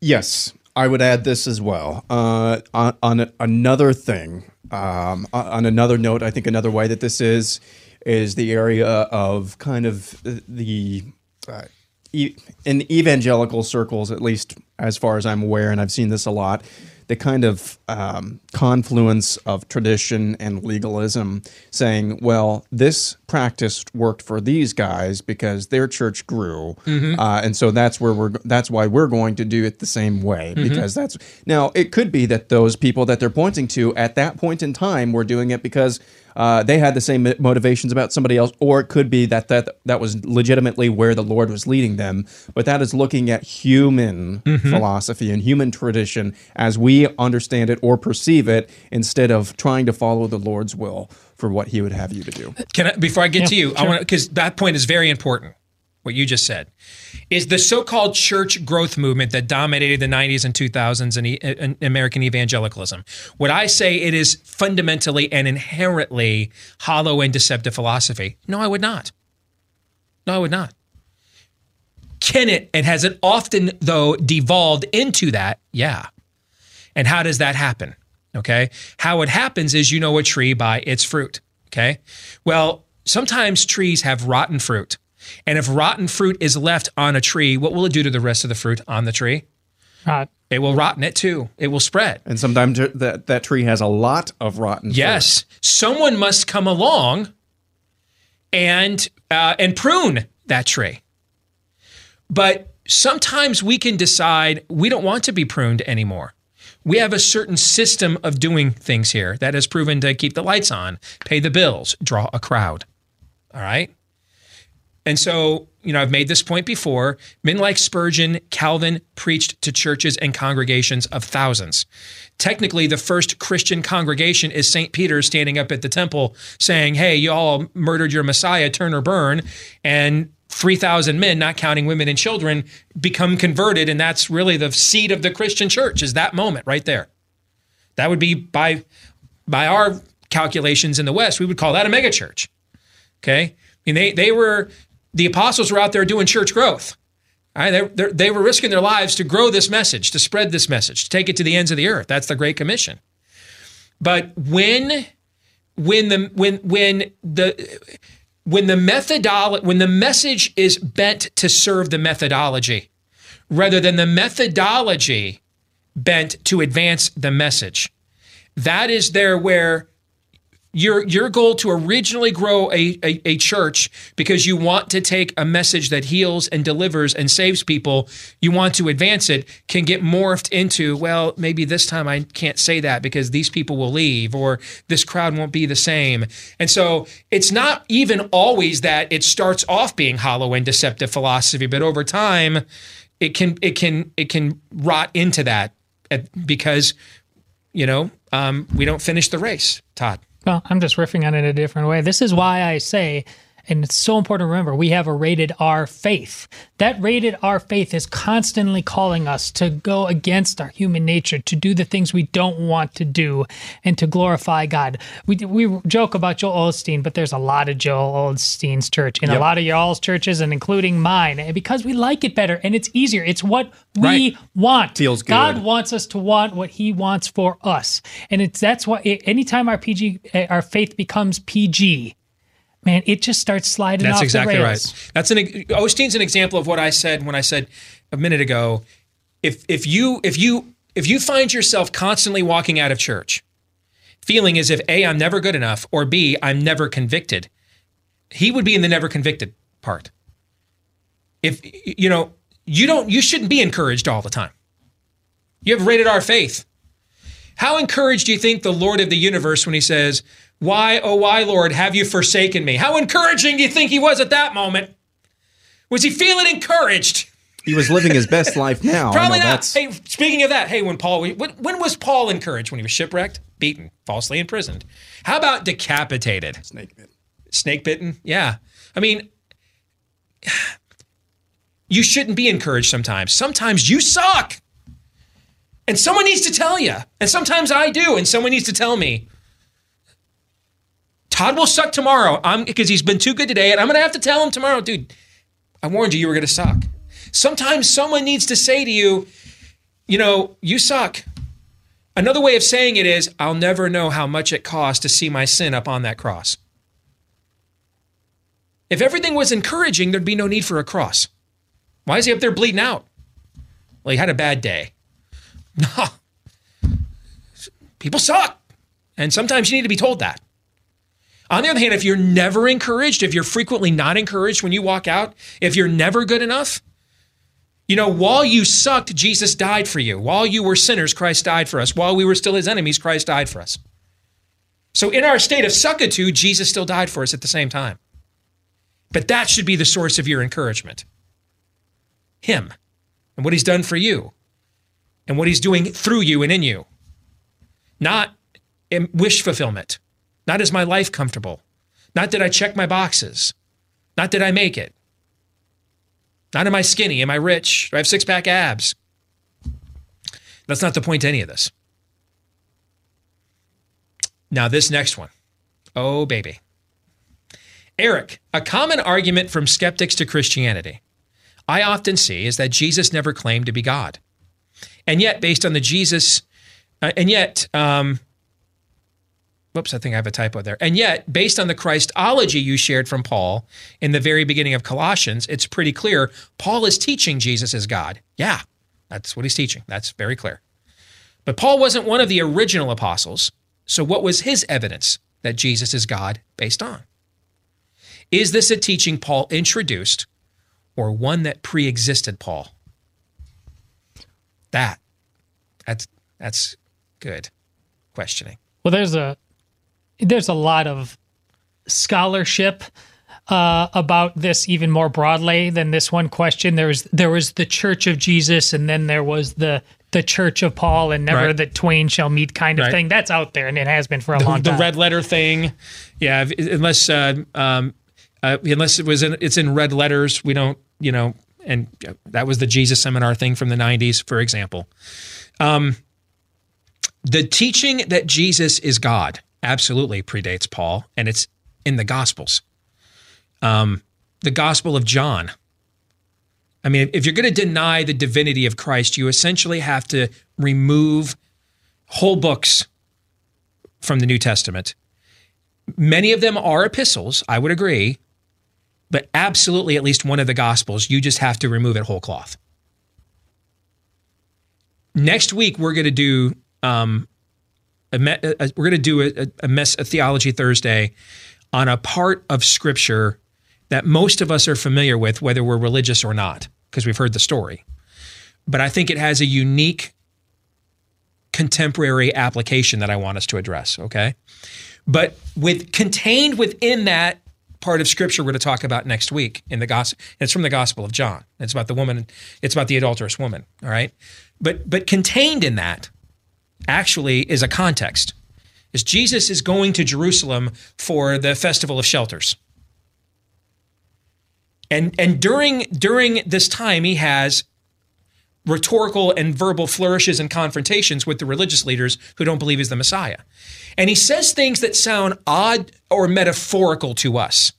Yes, I would add this as well. Uh, on, on another thing, um, on another note, I think another way that this is is the area of kind of the uh, in evangelical circles, at least as far as I'm aware, and I've seen this a lot. The kind of um, confluence of tradition and legalism, saying, "Well, this practice worked for these guys because their church grew, Mhm. uh, and so that's where we're. That's why we're going to do it the same way Mhm. because that's now. It could be that those people that they're pointing to at that point in time were doing it because uh, they had the same motivations about somebody else, or it could be that that that was legitimately where the Lord was leading them. But that is looking at human Mhm. philosophy and human tradition as we understand it or perceive it, instead of trying to follow the Lord's will for what He would have you to do. Can I, before I get Yeah, to you, I want to because that point is very important. What you just said is the so-called church growth movement that dominated the 90s and 2000s in, American evangelicalism. Would I say it is fundamentally and inherently hollow and deceptive philosophy? No, I would not. No, I would not. Can it and has it often though devolved into that? Yeah. And how does that happen? Okay. How it happens is you know a tree by its fruit. Okay. Well, sometimes trees have rotten fruit. And if rotten fruit is left on a tree, what will it do to the rest of the fruit on the tree? Rot. It will rotten it too. It will spread. And sometimes that that tree has a lot of rotten. Yes, someone must come along and uh, and prune that tree. But sometimes we can decide we don't want to be pruned anymore. We have a certain system of doing things here that has proven to keep the lights on, pay the bills, draw a crowd. All right. And so, you know, I've made this point before. Men like Spurgeon, Calvin preached to churches and congregations of thousands. Technically, the first Christian congregation is St. Peter standing up at the temple saying, Hey, you all murdered your Messiah, turn or burn. And 3,000 men, not counting women and children, become converted. And that's really the seed of the Christian church, is that moment right there. That would be by, by our calculations in the West, we would call that a megachurch. Okay. I mean, they, they were, the apostles were out there doing church growth. Right, they, they were risking their lives to grow this message, to spread this message, to take it to the ends of the earth. That's the Great Commission. But when, when the, when, when the, when the methodology, when the message is bent to serve the methodology, rather than the methodology bent to advance the message, that is there where your your goal to originally grow a, a, a, church because you want to take a message that heals and delivers and saves people you want to advance it can get morphed into well maybe this time i can't say that because these people will leave or this crowd won't be the same. And so it's not even always that it starts off being hollow and deceptive philosophy but over time it can it can it can rot into that because you know um, we don't finish the race todd well, I'm just riffing on it a different way. This is why I say and it's so important to remember we have a rated R faith. That rated R faith is constantly calling us to go against our human nature, to do the things we don't want to do, and to glorify God. We, we joke about Joel Osteen, but there's a lot of Joel Osteen's church in yep. a lot of y'all's churches, and including mine, and because we like it better and it's easier. It's what we right. want. Feels good. God wants us to want what He wants for us, and it's that's why anytime our PG, eh, our faith becomes PG man, it just starts sliding That's off exactly the rails. right. That's an Osteen's an example of what I said when I said a minute ago. If if you if you if you find yourself constantly walking out of church, feeling as if a I'm never good enough or b I'm never convicted, he would be in the never convicted part. If you know you don't you shouldn't be encouraged all the time. You have rated R faith. How encouraged do you think the Lord of the universe when he says, why, oh, why, Lord, have you forsaken me? How encouraging do you think he was at that moment? Was he feeling encouraged? He was living his best life now. Probably not. That's... Hey, speaking of that, hey, when Paul, when, when was Paul encouraged? When he was shipwrecked, beaten, falsely imprisoned. How about decapitated? Snake bitten. Snake bitten? Yeah. I mean, (sighs) you shouldn't be encouraged sometimes. Sometimes you suck. And someone needs to tell you. And sometimes I do. And someone needs to tell me. Todd will suck tomorrow. I'm because he's been too good today, and I'm gonna have to tell him tomorrow, dude. I warned you you were gonna suck. Sometimes someone needs to say to you, you know, you suck. Another way of saying it is, I'll never know how much it costs to see my sin up on that cross. If everything was encouraging, there'd be no need for a cross. Why is he up there bleeding out? Well, he had a bad day. No. (laughs) People suck. And sometimes you need to be told that. On the other hand, if you're never encouraged, if you're frequently not encouraged when you walk out, if you're never good enough, you know, while you sucked, Jesus died for you. While you were sinners, Christ died for us. While we were still his enemies, Christ died for us. So in our state of suckitude, Jesus still died for us at the same time. But that should be the source of your encouragement. Him and what he's done for you and what he's doing through you and in you. Not wish fulfillment not is my life comfortable. Not did I check my boxes. Not did I make it. Not am I skinny? Am I rich? Do I have six pack abs? That's not the point to any of this. Now, this next one. Oh, baby. Eric, a common argument from skeptics to Christianity I often see is that Jesus never claimed to be God. And yet, based on the Jesus, uh, and yet, um, Whoops, I think I have a typo there. And yet, based on the Christology you shared from Paul in the very beginning of Colossians, it's pretty clear Paul is teaching Jesus is God. Yeah, that's what he's teaching. That's very clear. But Paul wasn't one of the original apostles. So, what was his evidence that Jesus is God based on? Is this a teaching Paul introduced or one that pre-existed Paul? That that's that's good questioning. Well, there's a there's a lot of scholarship uh, about this even more broadly than this one question. There was there was the Church of Jesus, and then there was the the Church of Paul, and never Right. the twain shall meet kind of Right. thing. That's out there, and it has been for a the, long the time. The red letter thing. Yeah, unless uh, um, uh, unless it was in, it's in red letters, we don't, you know, and that was the Jesus seminar thing from the '90s, for example. Um, the teaching that Jesus is God absolutely predates Paul, and it's in the Gospels. Um, the Gospel of John. I mean, if you're going to deny the divinity of Christ, you essentially have to remove whole books from the New Testament. Many of them are epistles, I would agree, but absolutely at least one of the Gospels, you just have to remove it whole cloth. Next week, we're going to do um, a, a- we're going to do a, a, mess a theology Thursday on a part of Scripture that most of us are familiar with, whether we're religious or not, because we've heard the story. But I think it has a unique contemporary application that I want us to address. Okay, but with contained within that part of Scripture, we're going to talk about next week in the gospel. It's from the Gospel of John. It's about the woman. It's about the adulterous woman. All right, but but contained in that actually is a context. Is Jesus is going to Jerusalem for the festival of shelters. And and during during this time he has rhetorical and verbal flourishes and confrontations with the religious leaders who don't believe he's the Messiah. And he says things that sound odd or metaphorical to us.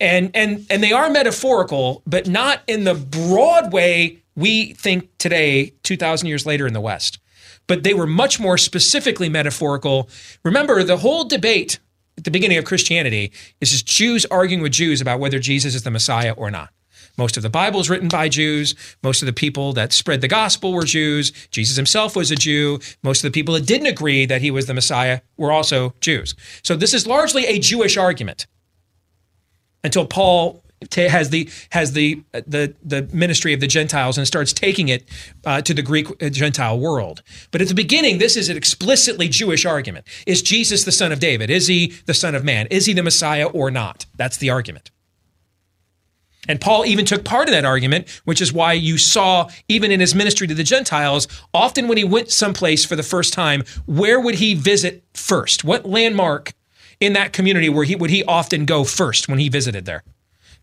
And and and they are metaphorical, but not in the broad way we think today 2000 years later in the West. But they were much more specifically metaphorical. Remember the whole debate at the beginning of Christianity is just Jews arguing with Jews about whether Jesus is the Messiah or not. Most of the Bible is written by Jews. Most of the people that spread the gospel were Jews. Jesus himself was a Jew. Most of the people that didn't agree that he was the Messiah were also Jews. So this is largely a Jewish argument until Paul has the has the the the ministry of the Gentiles and starts taking it uh, to the Greek uh, Gentile world. But at the beginning, this is an explicitly Jewish argument: Is Jesus the son of David? Is he the son of man? Is he the Messiah or not? That's the argument. And Paul even took part in that argument, which is why you saw, even in his ministry to the Gentiles, often when he went someplace for the first time, where would he visit first? What landmark in that community where he would he often go first when he visited there?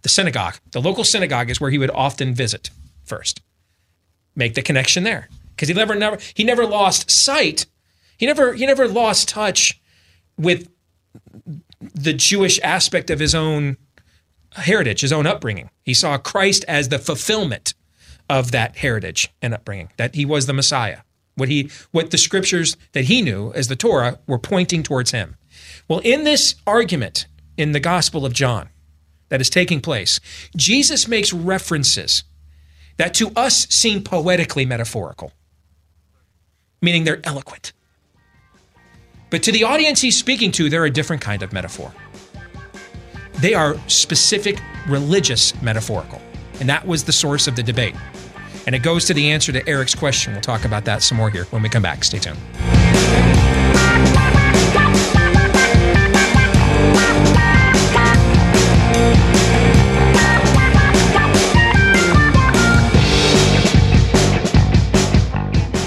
The synagogue. The local synagogue is where he would often visit first. Make the connection there. Because he never never he never lost sight. He never he never lost touch with the Jewish aspect of his own heritage, his own upbringing. He saw Christ as the fulfillment of that heritage and upbringing, that he was the Messiah. What he what the scriptures that he knew as the Torah were pointing towards him. Well, in this argument in the Gospel of John that is taking place, Jesus makes references that to us seem poetically metaphorical, meaning they're eloquent. But to the audience he's speaking to, they're a different kind of metaphor. They are specific religious metaphorical. And that was the source of the debate. And it goes to the answer to Eric's question. We'll talk about that some more here when we come back. Stay tuned.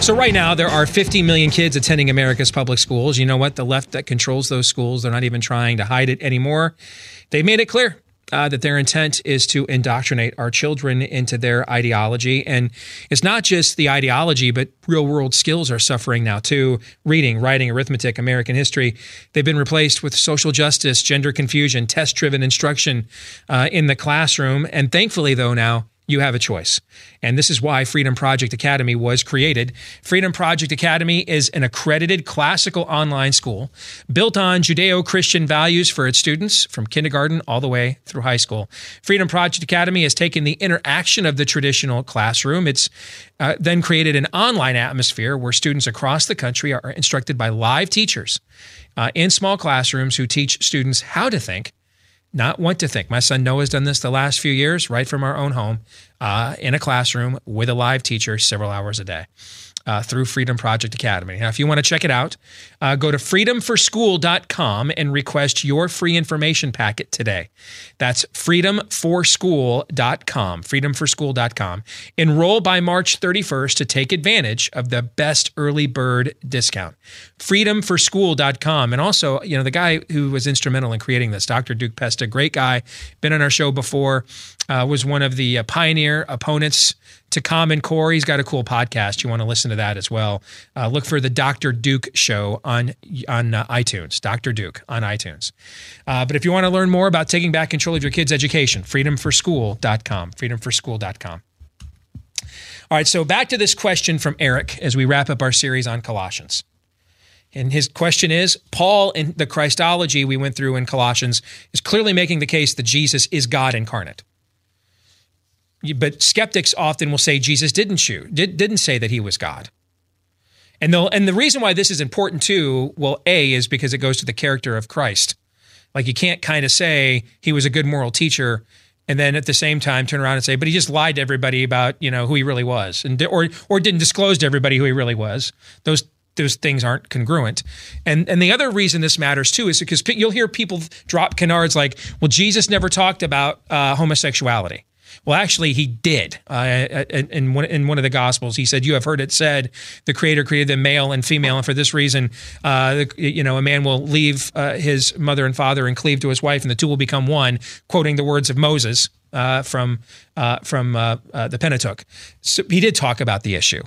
So, right now, there are 50 million kids attending America's public schools. You know what? The left that controls those schools, they're not even trying to hide it anymore. They made it clear uh, that their intent is to indoctrinate our children into their ideology. And it's not just the ideology, but real world skills are suffering now too reading, writing, arithmetic, American history. They've been replaced with social justice, gender confusion, test driven instruction uh, in the classroom. And thankfully, though, now, you have a choice. And this is why Freedom Project Academy was created. Freedom Project Academy is an accredited classical online school built on Judeo Christian values for its students from kindergarten all the way through high school. Freedom Project Academy has taken the interaction of the traditional classroom. It's uh, then created an online atmosphere where students across the country are instructed by live teachers uh, in small classrooms who teach students how to think not want to think. My son Noah's done this the last few years, right from our own home, uh, in a classroom with a live teacher several hours a day uh, through Freedom Project Academy. Now, if you want to check it out, uh, go to freedomforschool.com and request your free information packet today. That's freedomforschool.com, freedomforschool.com. Enroll by March 31st to take advantage of the best early bird discount. Freedomforschool.com. And also, you know, the guy who was instrumental in creating this, Dr. Duke Pesta, great guy, been on our show before, uh, was one of the uh, pioneer opponents to Common Core. He's got a cool podcast. You want to listen to that as well. Uh, look for the Dr. Duke show on on uh, iTunes. Dr. Duke on iTunes. Uh, but if you want to learn more about taking back control of your kids' education, freedomforschool.com. Freedomforschool.com. All right, so back to this question from Eric as we wrap up our series on Colossians. And his question is Paul, in the Christology we went through in Colossians, is clearly making the case that Jesus is God incarnate but skeptics often will say Jesus didn't shoot, did, didn't say that he was God. And the and the reason why this is important too, well, A is because it goes to the character of Christ. Like you can't kind of say he was a good moral teacher and then at the same time turn around and say, but he just lied to everybody about, you know, who he really was and or or didn't disclose to everybody who he really was. Those those things aren't congruent. And and the other reason this matters too is because you'll hear people drop canards like, well, Jesus never talked about uh, homosexuality. Well, actually, he did. Uh, in, one, in one of the Gospels, he said, "You have heard it said, the Creator created them male and female, and for this reason, uh, you know, a man will leave uh, his mother and father and cleave to his wife, and the two will become one." Quoting the words of Moses uh, from uh, from uh, the Pentateuch. So he did talk about the issue,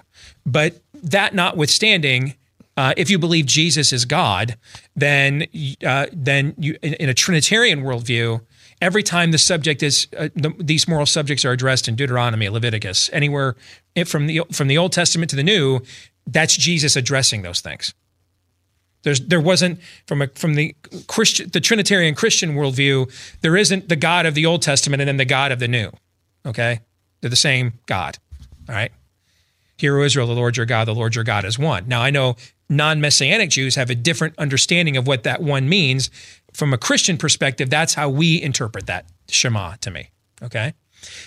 but that notwithstanding. Uh, if you believe Jesus is God, then uh, then you, in, in, a Trinitarian worldview, every time the subject is uh, the, these moral subjects are addressed in Deuteronomy, Leviticus, anywhere from the from the Old Testament to the New, that's Jesus addressing those things. There's there wasn't from a from the Christian the Trinitarian Christian worldview, there isn't the God of the Old Testament and then the God of the New. Okay, they're the same God. All right. Hear, O Israel, the Lord your God, the Lord your God is one. Now I know non-messianic Jews have a different understanding of what that one means from a Christian perspective, that's how we interpret that Shema to me. Okay.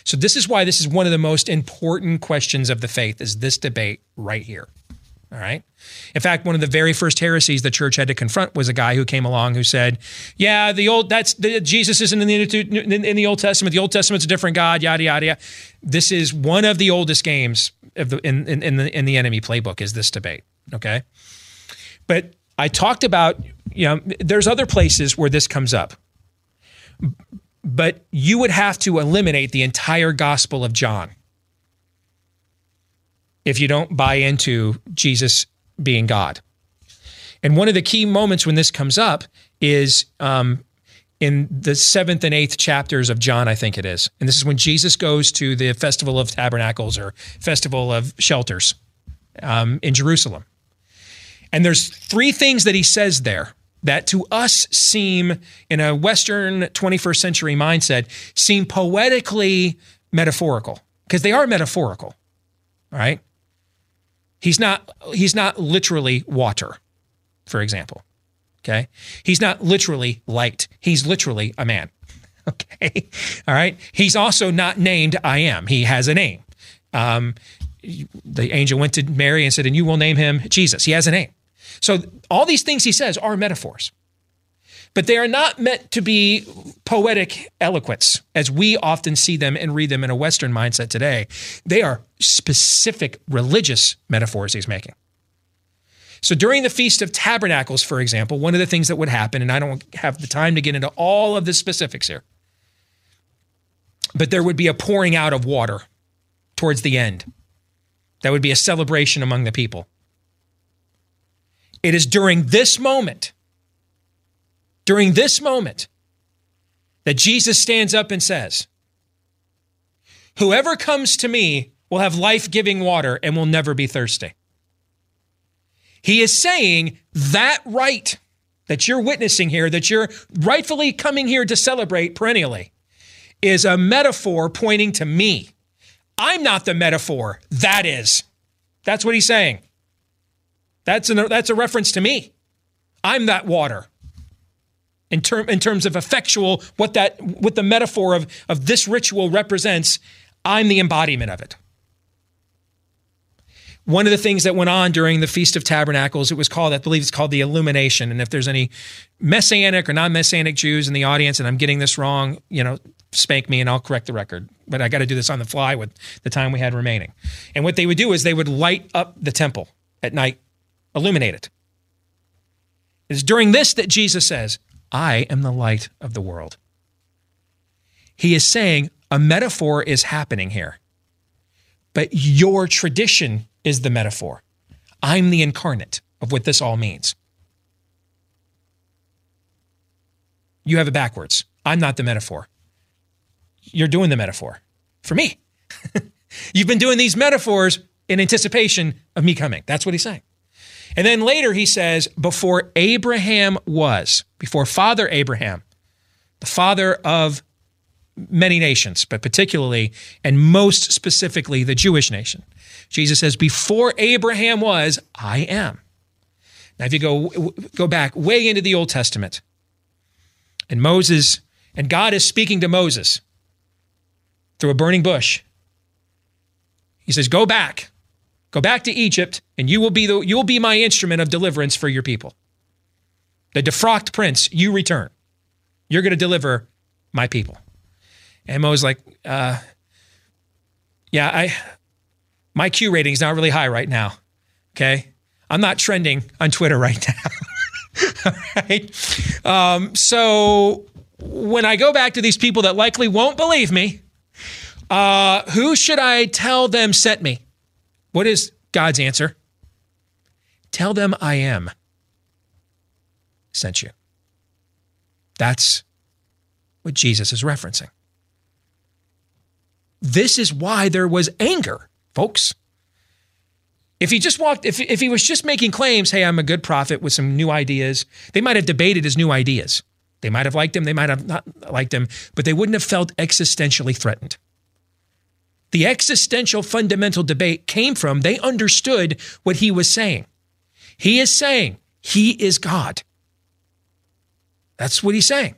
So this is why this is one of the most important questions of the faith is this debate right here. All right. In fact, one of the very first heresies the church had to confront was a guy who came along who said, "Yeah, the old that's the, Jesus isn't in the in the Old Testament. The Old Testament's a different God. Yada yada yada." This is one of the oldest games of the in in, in the in the enemy playbook is this debate. Okay, but I talked about you know, there's other places where this comes up. But you would have to eliminate the entire Gospel of John if you don't buy into Jesus being God. And one of the key moments when this comes up is um, in the seventh and eighth chapters of John, I think it is. And this is when Jesus goes to the Festival of Tabernacles or Festival of Shelters um, in Jerusalem. And there's three things that he says there that to us seem, in a Western 21st century mindset, seem poetically metaphorical because they are metaphorical, right? He's not, he's not literally water, for example. Okay. He's not literally light. He's literally a man. (laughs) Okay. All right. He's also not named I am. He has a name. Um, the angel went to Mary and said, and you will name him Jesus. He has a name. So all these things he says are metaphors. But they are not meant to be poetic eloquence as we often see them and read them in a Western mindset today. They are specific religious metaphors he's making. So during the Feast of Tabernacles, for example, one of the things that would happen, and I don't have the time to get into all of the specifics here, but there would be a pouring out of water towards the end. That would be a celebration among the people. It is during this moment, during this moment, that Jesus stands up and says, Whoever comes to me will have life giving water and will never be thirsty. He is saying that right that you're witnessing here, that you're rightfully coming here to celebrate perennially, is a metaphor pointing to me. I'm not the metaphor. That is. That's what he's saying. That's, an, that's a reference to me. I'm that water. in term in terms of effectual what that what the metaphor of of this ritual represents. I'm the embodiment of it. One of the things that went on during the Feast of Tabernacles, it was called, I believe it's called the Illumination. And if there's any Messianic or non Messianic Jews in the audience and I'm getting this wrong, you know, spank me and I'll correct the record. But I got to do this on the fly with the time we had remaining. And what they would do is they would light up the temple at night, illuminate it. It's during this that Jesus says, I am the light of the world. He is saying a metaphor is happening here, but your tradition is the metaphor. I'm the incarnate of what this all means. You have it backwards. I'm not the metaphor. You're doing the metaphor for me. (laughs) You've been doing these metaphors in anticipation of me coming. That's what he's saying. And then later he says, before Abraham was, before Father Abraham, the father of many nations, but particularly and most specifically the Jewish nation. Jesus says, Before Abraham was, I am. Now, if you go, go back way into the Old Testament, and Moses, and God is speaking to Moses through a burning bush. He says, Go back, go back to Egypt, and you will be, the, you will be my instrument of deliverance for your people. The defrocked prince, you return. You're going to deliver my people. And Mo's like, uh, yeah, I my Q rating is not really high right now. Okay. I'm not trending on Twitter right now. (laughs) Um, so when I go back to these people that likely won't believe me, uh, who should I tell them sent me? What is God's answer? Tell them I am sent you. That's what Jesus is referencing. This is why there was anger, folks. If he just walked, if, if he was just making claims, hey, I'm a good prophet with some new ideas, they might have debated his new ideas. They might have liked him, they might have not liked him, but they wouldn't have felt existentially threatened. The existential fundamental debate came from they understood what he was saying. He is saying he is God. That's what he's saying.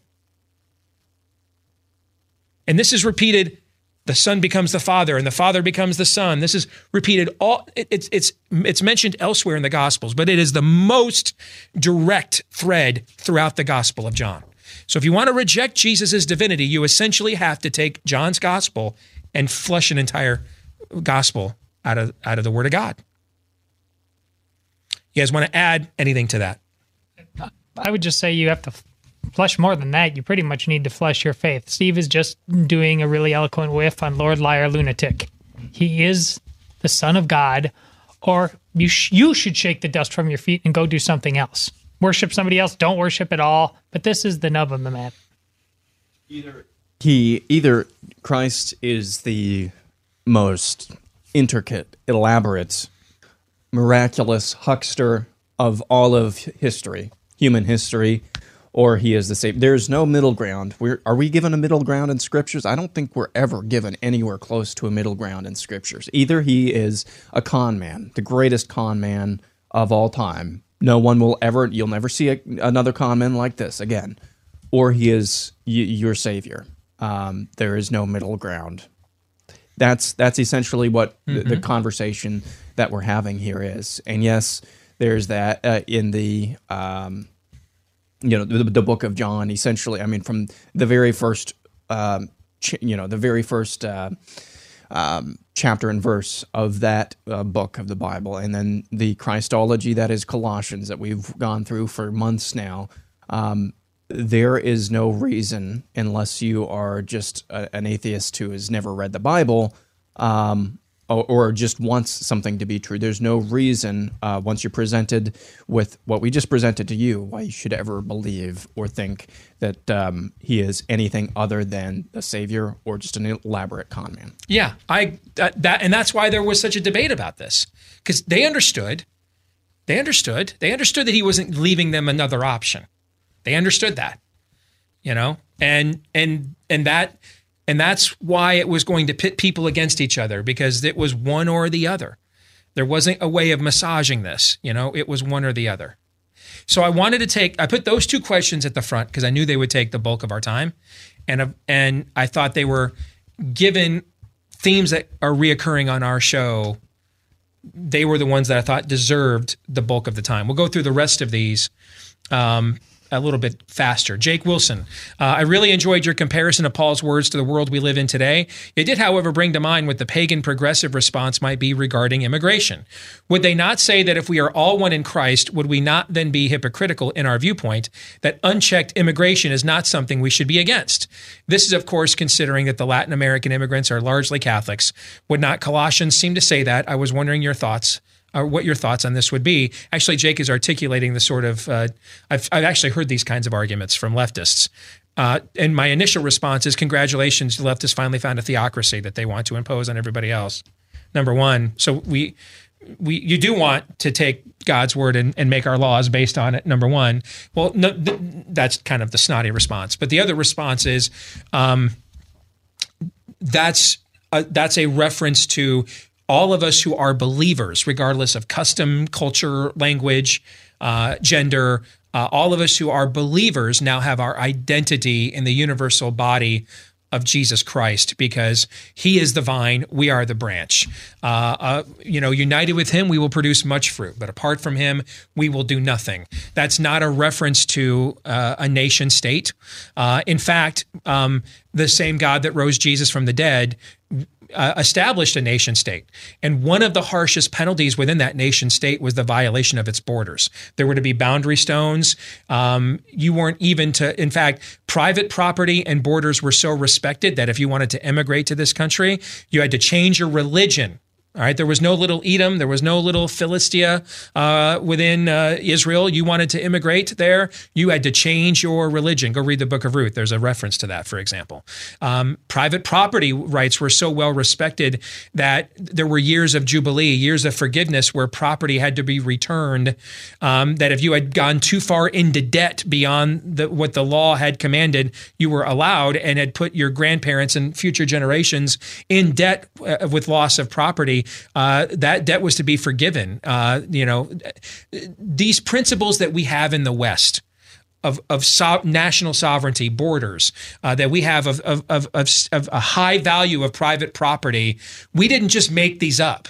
And this is repeated the son becomes the father and the father becomes the son this is repeated all it's it's it's mentioned elsewhere in the gospels but it is the most direct thread throughout the gospel of john so if you want to reject jesus' divinity you essentially have to take john's gospel and flush an entire gospel out of out of the word of god you guys want to add anything to that i would just say you have to flush more than that, you pretty much need to flush your faith. Steve is just doing a really eloquent whiff on Lord Liar Lunatic. He is the Son of God, or you, sh- you should shake the dust from your feet and go do something else. Worship somebody else, don't worship at all. But this is the nub of the matter. Either he either Christ is the most intricate, elaborate, miraculous huckster of all of history, human history, or he is the same. There's no middle ground. We're, are we given a middle ground in scriptures? I don't think we're ever given anywhere close to a middle ground in scriptures. Either he is a con man, the greatest con man of all time. No one will ever, you'll never see a, another con man like this again. Or he is y- your savior. Um, there is no middle ground. That's that's essentially what mm-hmm. the, the, mm-hmm. conversation that we're having here is. And yes, there's that uh, in the um, you know the, the, book of John. Essentially, I mean, from the very first, um, ch- you know, the very first uh, um, chapter and verse of that uh, book of the Bible, and then the Christology that is Colossians that we've gone through for months now. Um, there is no reason, unless you are just a, an atheist who has never read the Bible, um, or, or, just wants something to be true. There's no reason, uh, once you're presented with what we just presented to you, why you should ever believe or think that um, he is anything other than a savior or just an elaborate con man. Yeah, I that, that and that's why there was such a debate about this because they understood, they understood, they understood that he wasn't leaving them another option. They understood that, you know, and and and that and that's why it was going to pit people against each other because it was one or the other. There wasn't a way of massaging this, you know, it was one or the other. So I wanted to take, I put those two questions at the front because I knew they would take the bulk of our time. And, and I thought they were given themes that are reoccurring on our show. They were the ones that I thought deserved the bulk of the time. We'll go through the rest of these. Um, a little bit faster. Jake Wilson, uh, I really enjoyed your comparison of Paul's words to the world we live in today. It did, however, bring to mind what the pagan progressive response might be regarding immigration. Would they not say that if we are all one in Christ, would we not then be hypocritical in our viewpoint that unchecked immigration is not something we should be against? This is, of course, considering that the Latin American immigrants are largely Catholics. Would not Colossians seem to say that? I was wondering your thoughts or what your thoughts on this would be. Actually, Jake is articulating the sort of, uh, I've, I've actually heard these kinds of arguments from leftists. Uh, and my initial response is congratulations, the leftists finally found a theocracy that they want to impose on everybody else. Number one. So we, we, you do want to take God's word and, and make our laws based on it. Number one. Well, no, th- that's kind of the snotty response. But the other response is, um, that's a, that's a reference to all of us who are believers, regardless of custom, culture, language, uh, gender, uh, all of us who are believers now have our identity in the universal body of Jesus Christ because he is the vine, we are the branch. Uh, uh, you know, united with him, we will produce much fruit, but apart from him, we will do nothing. That's not a reference to uh, a nation state. Uh, in fact, um, the same God that rose Jesus from the dead uh, established a nation state. And one of the harshest penalties within that nation state was the violation of its borders. There were to be boundary stones. Um, you weren't even to, in fact, private property and borders were so respected that if you wanted to immigrate to this country, you had to change your religion all right, there was no little Edom, there was no little Philistia uh, within uh, Israel. You wanted to immigrate there, you had to change your religion. Go read the book of Ruth. There's a reference to that, for example. Um, private property rights were so well respected that there were years of jubilee, years of forgiveness where property had to be returned. Um, that if you had gone too far into debt beyond the, what the law had commanded, you were allowed and had put your grandparents and future generations in debt uh, with loss of property uh, that debt was to be forgiven. Uh, you know, these principles that we have in the West of, of so- national sovereignty, borders, uh, that we have of, of, of, of a high value of private property, we didn't just make these up.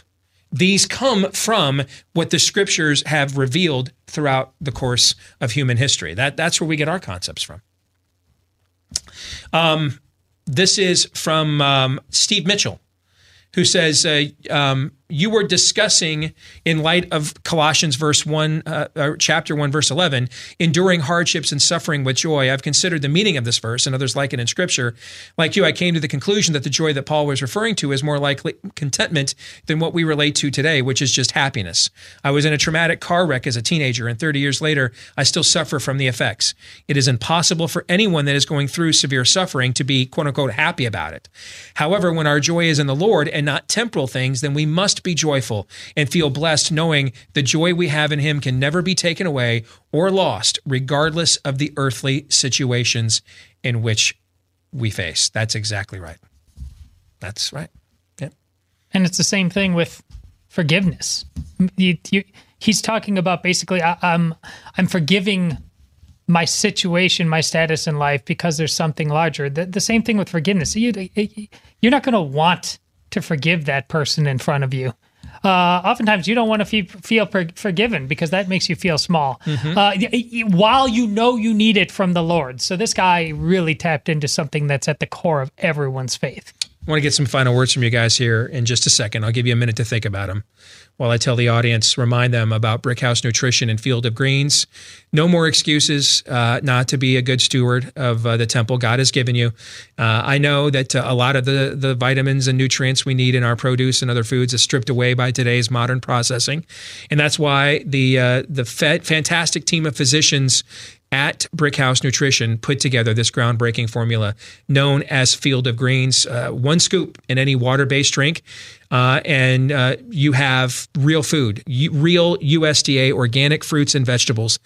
These come from what the scriptures have revealed throughout the course of human history. That, that's where we get our concepts from. Um, this is from um, Steve Mitchell who says, uh, um, you were discussing in light of Colossians verse 1 uh, chapter 1 verse 11 enduring hardships and suffering with joy. I've considered the meaning of this verse and others like it in scripture. Like you I came to the conclusion that the joy that Paul was referring to is more likely contentment than what we relate to today which is just happiness. I was in a traumatic car wreck as a teenager and 30 years later I still suffer from the effects. It is impossible for anyone that is going through severe suffering to be quote unquote happy about it. However when our joy is in the Lord and not temporal things then we must must be joyful and feel blessed knowing the joy we have in Him can never be taken away or lost, regardless of the earthly situations in which we face. That's exactly right. That's right. Yeah. And it's the same thing with forgiveness. You, you, he's talking about basically, I, I'm, I'm forgiving my situation, my status in life because there's something larger. The, the same thing with forgiveness. You, you're not going to want to forgive that person in front of you. Uh, oftentimes, you don't want to feel, feel per- forgiven because that makes you feel small. Mm-hmm. Uh, while you know you need it from the Lord. So this guy really tapped into something that's at the core of everyone's faith. I want to get some final words from you guys here in just a second. I'll give you a minute to think about them while I tell the audience, remind them about Brickhouse Nutrition and Field of Greens. No more excuses uh, not to be a good steward of uh, the temple God has given you. Uh, I know that uh, a lot of the, the vitamins and nutrients we need in our produce and other foods is stripped away by today's modern processing. And that's why the, uh, the fantastic team of physicians at Brickhouse Nutrition put together this groundbreaking formula known as Field of Greens. Uh, one scoop in any water based drink, uh, and uh, you have real food, real USDA organic fruits and vegetables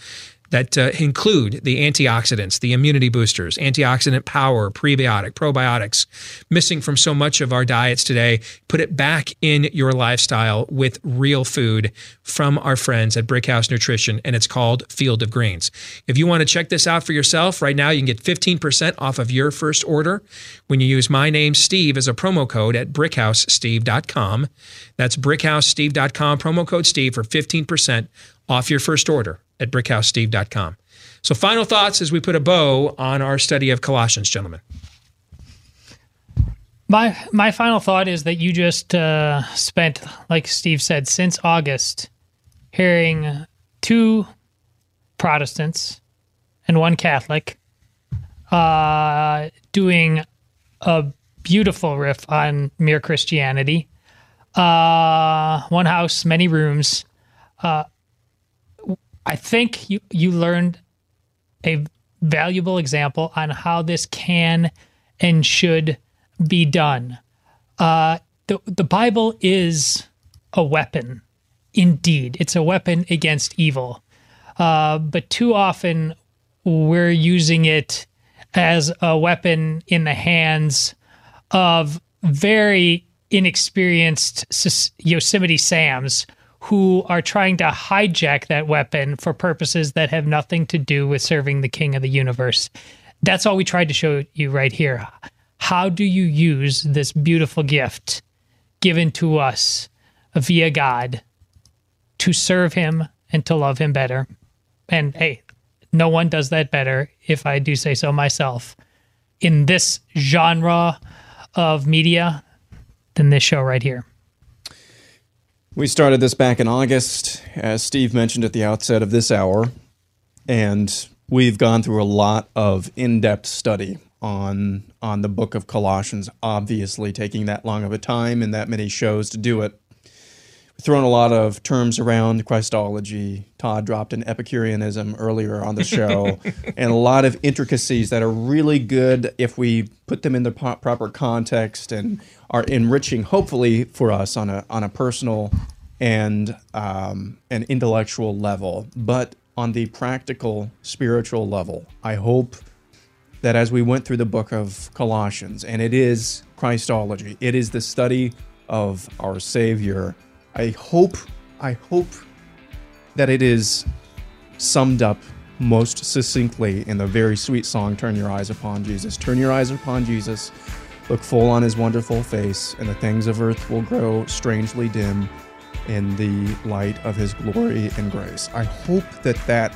that uh, include the antioxidants, the immunity boosters, antioxidant power, prebiotic, probiotics, missing from so much of our diets today. Put it back in your lifestyle with real food from our friends at Brickhouse Nutrition, and it's called Field of Greens. If you want to check this out for yourself, right now you can get 15% off of your first order when you use my name, Steve, as a promo code at brickhousesteve.com. That's brickhousesteve.com, promo code Steve for 15% off your first order at brickhousesteve.com. So, final thoughts as we put a bow on our study of Colossians, gentlemen. My my final thought is that you just uh, spent, like Steve said, since August, hearing two Protestants and one Catholic uh, doing a beautiful riff on mere Christianity. Uh, one house, many rooms. Uh, I think you you learned a valuable example on how this can and should be done. Uh, the the Bible is a weapon, indeed. It's a weapon against evil. Uh, but too often we're using it as a weapon in the hands of very inexperienced Yosemite Sams who are trying to hijack that weapon for purposes that have nothing to do with serving the king of the universe. That's all we tried to show you right here. How do you use this beautiful gift given to us via God to serve him and to love him better? And hey, no one does that better, if I do say so myself, in this genre of media than this show right here. We started this back in August, as Steve mentioned at the outset of this hour, and we've gone through a lot of in-depth study on on the book of Colossians. Obviously, taking that long of a time and that many shows to do it. We've thrown a lot of terms around Christology. Todd dropped an Epicureanism earlier on the show, (laughs) and a lot of intricacies that are really good if we put them in the proper context and are enriching, hopefully, for us on a on a personal and um, an intellectual level, but on the practical spiritual level. I hope that as we went through the book of Colossians, and it is Christology, it is the study of our Savior. I hope, I hope that it is summed up most succinctly in the very sweet song, Turn Your Eyes Upon Jesus. Turn your eyes upon Jesus Look full on his wonderful face, and the things of earth will grow strangely dim in the light of his glory and grace. I hope that that,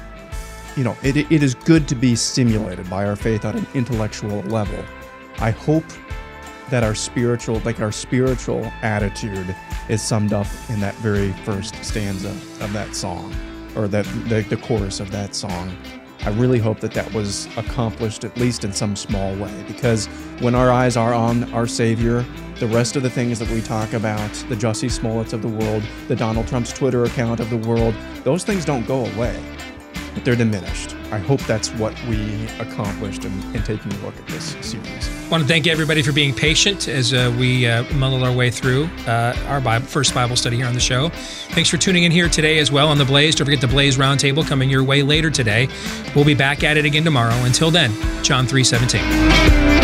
you know, it, it is good to be stimulated by our faith on an intellectual level. I hope that our spiritual, like our spiritual attitude, is summed up in that very first stanza of that song, or that the, the chorus of that song. I really hope that that was accomplished at least in some small way because when our eyes are on our Savior, the rest of the things that we talk about, the Jussie Smolletts of the world, the Donald Trump's Twitter account of the world, those things don't go away, but they're diminished. I hope that's what we accomplished in, in taking a look at this series. I want to thank everybody for being patient as uh, we uh, muddle our way through uh, our Bible, first Bible study here on the show. Thanks for tuning in here today as well on the Blaze. Don't forget the Blaze Roundtable coming your way later today. We'll be back at it again tomorrow. Until then, John 317.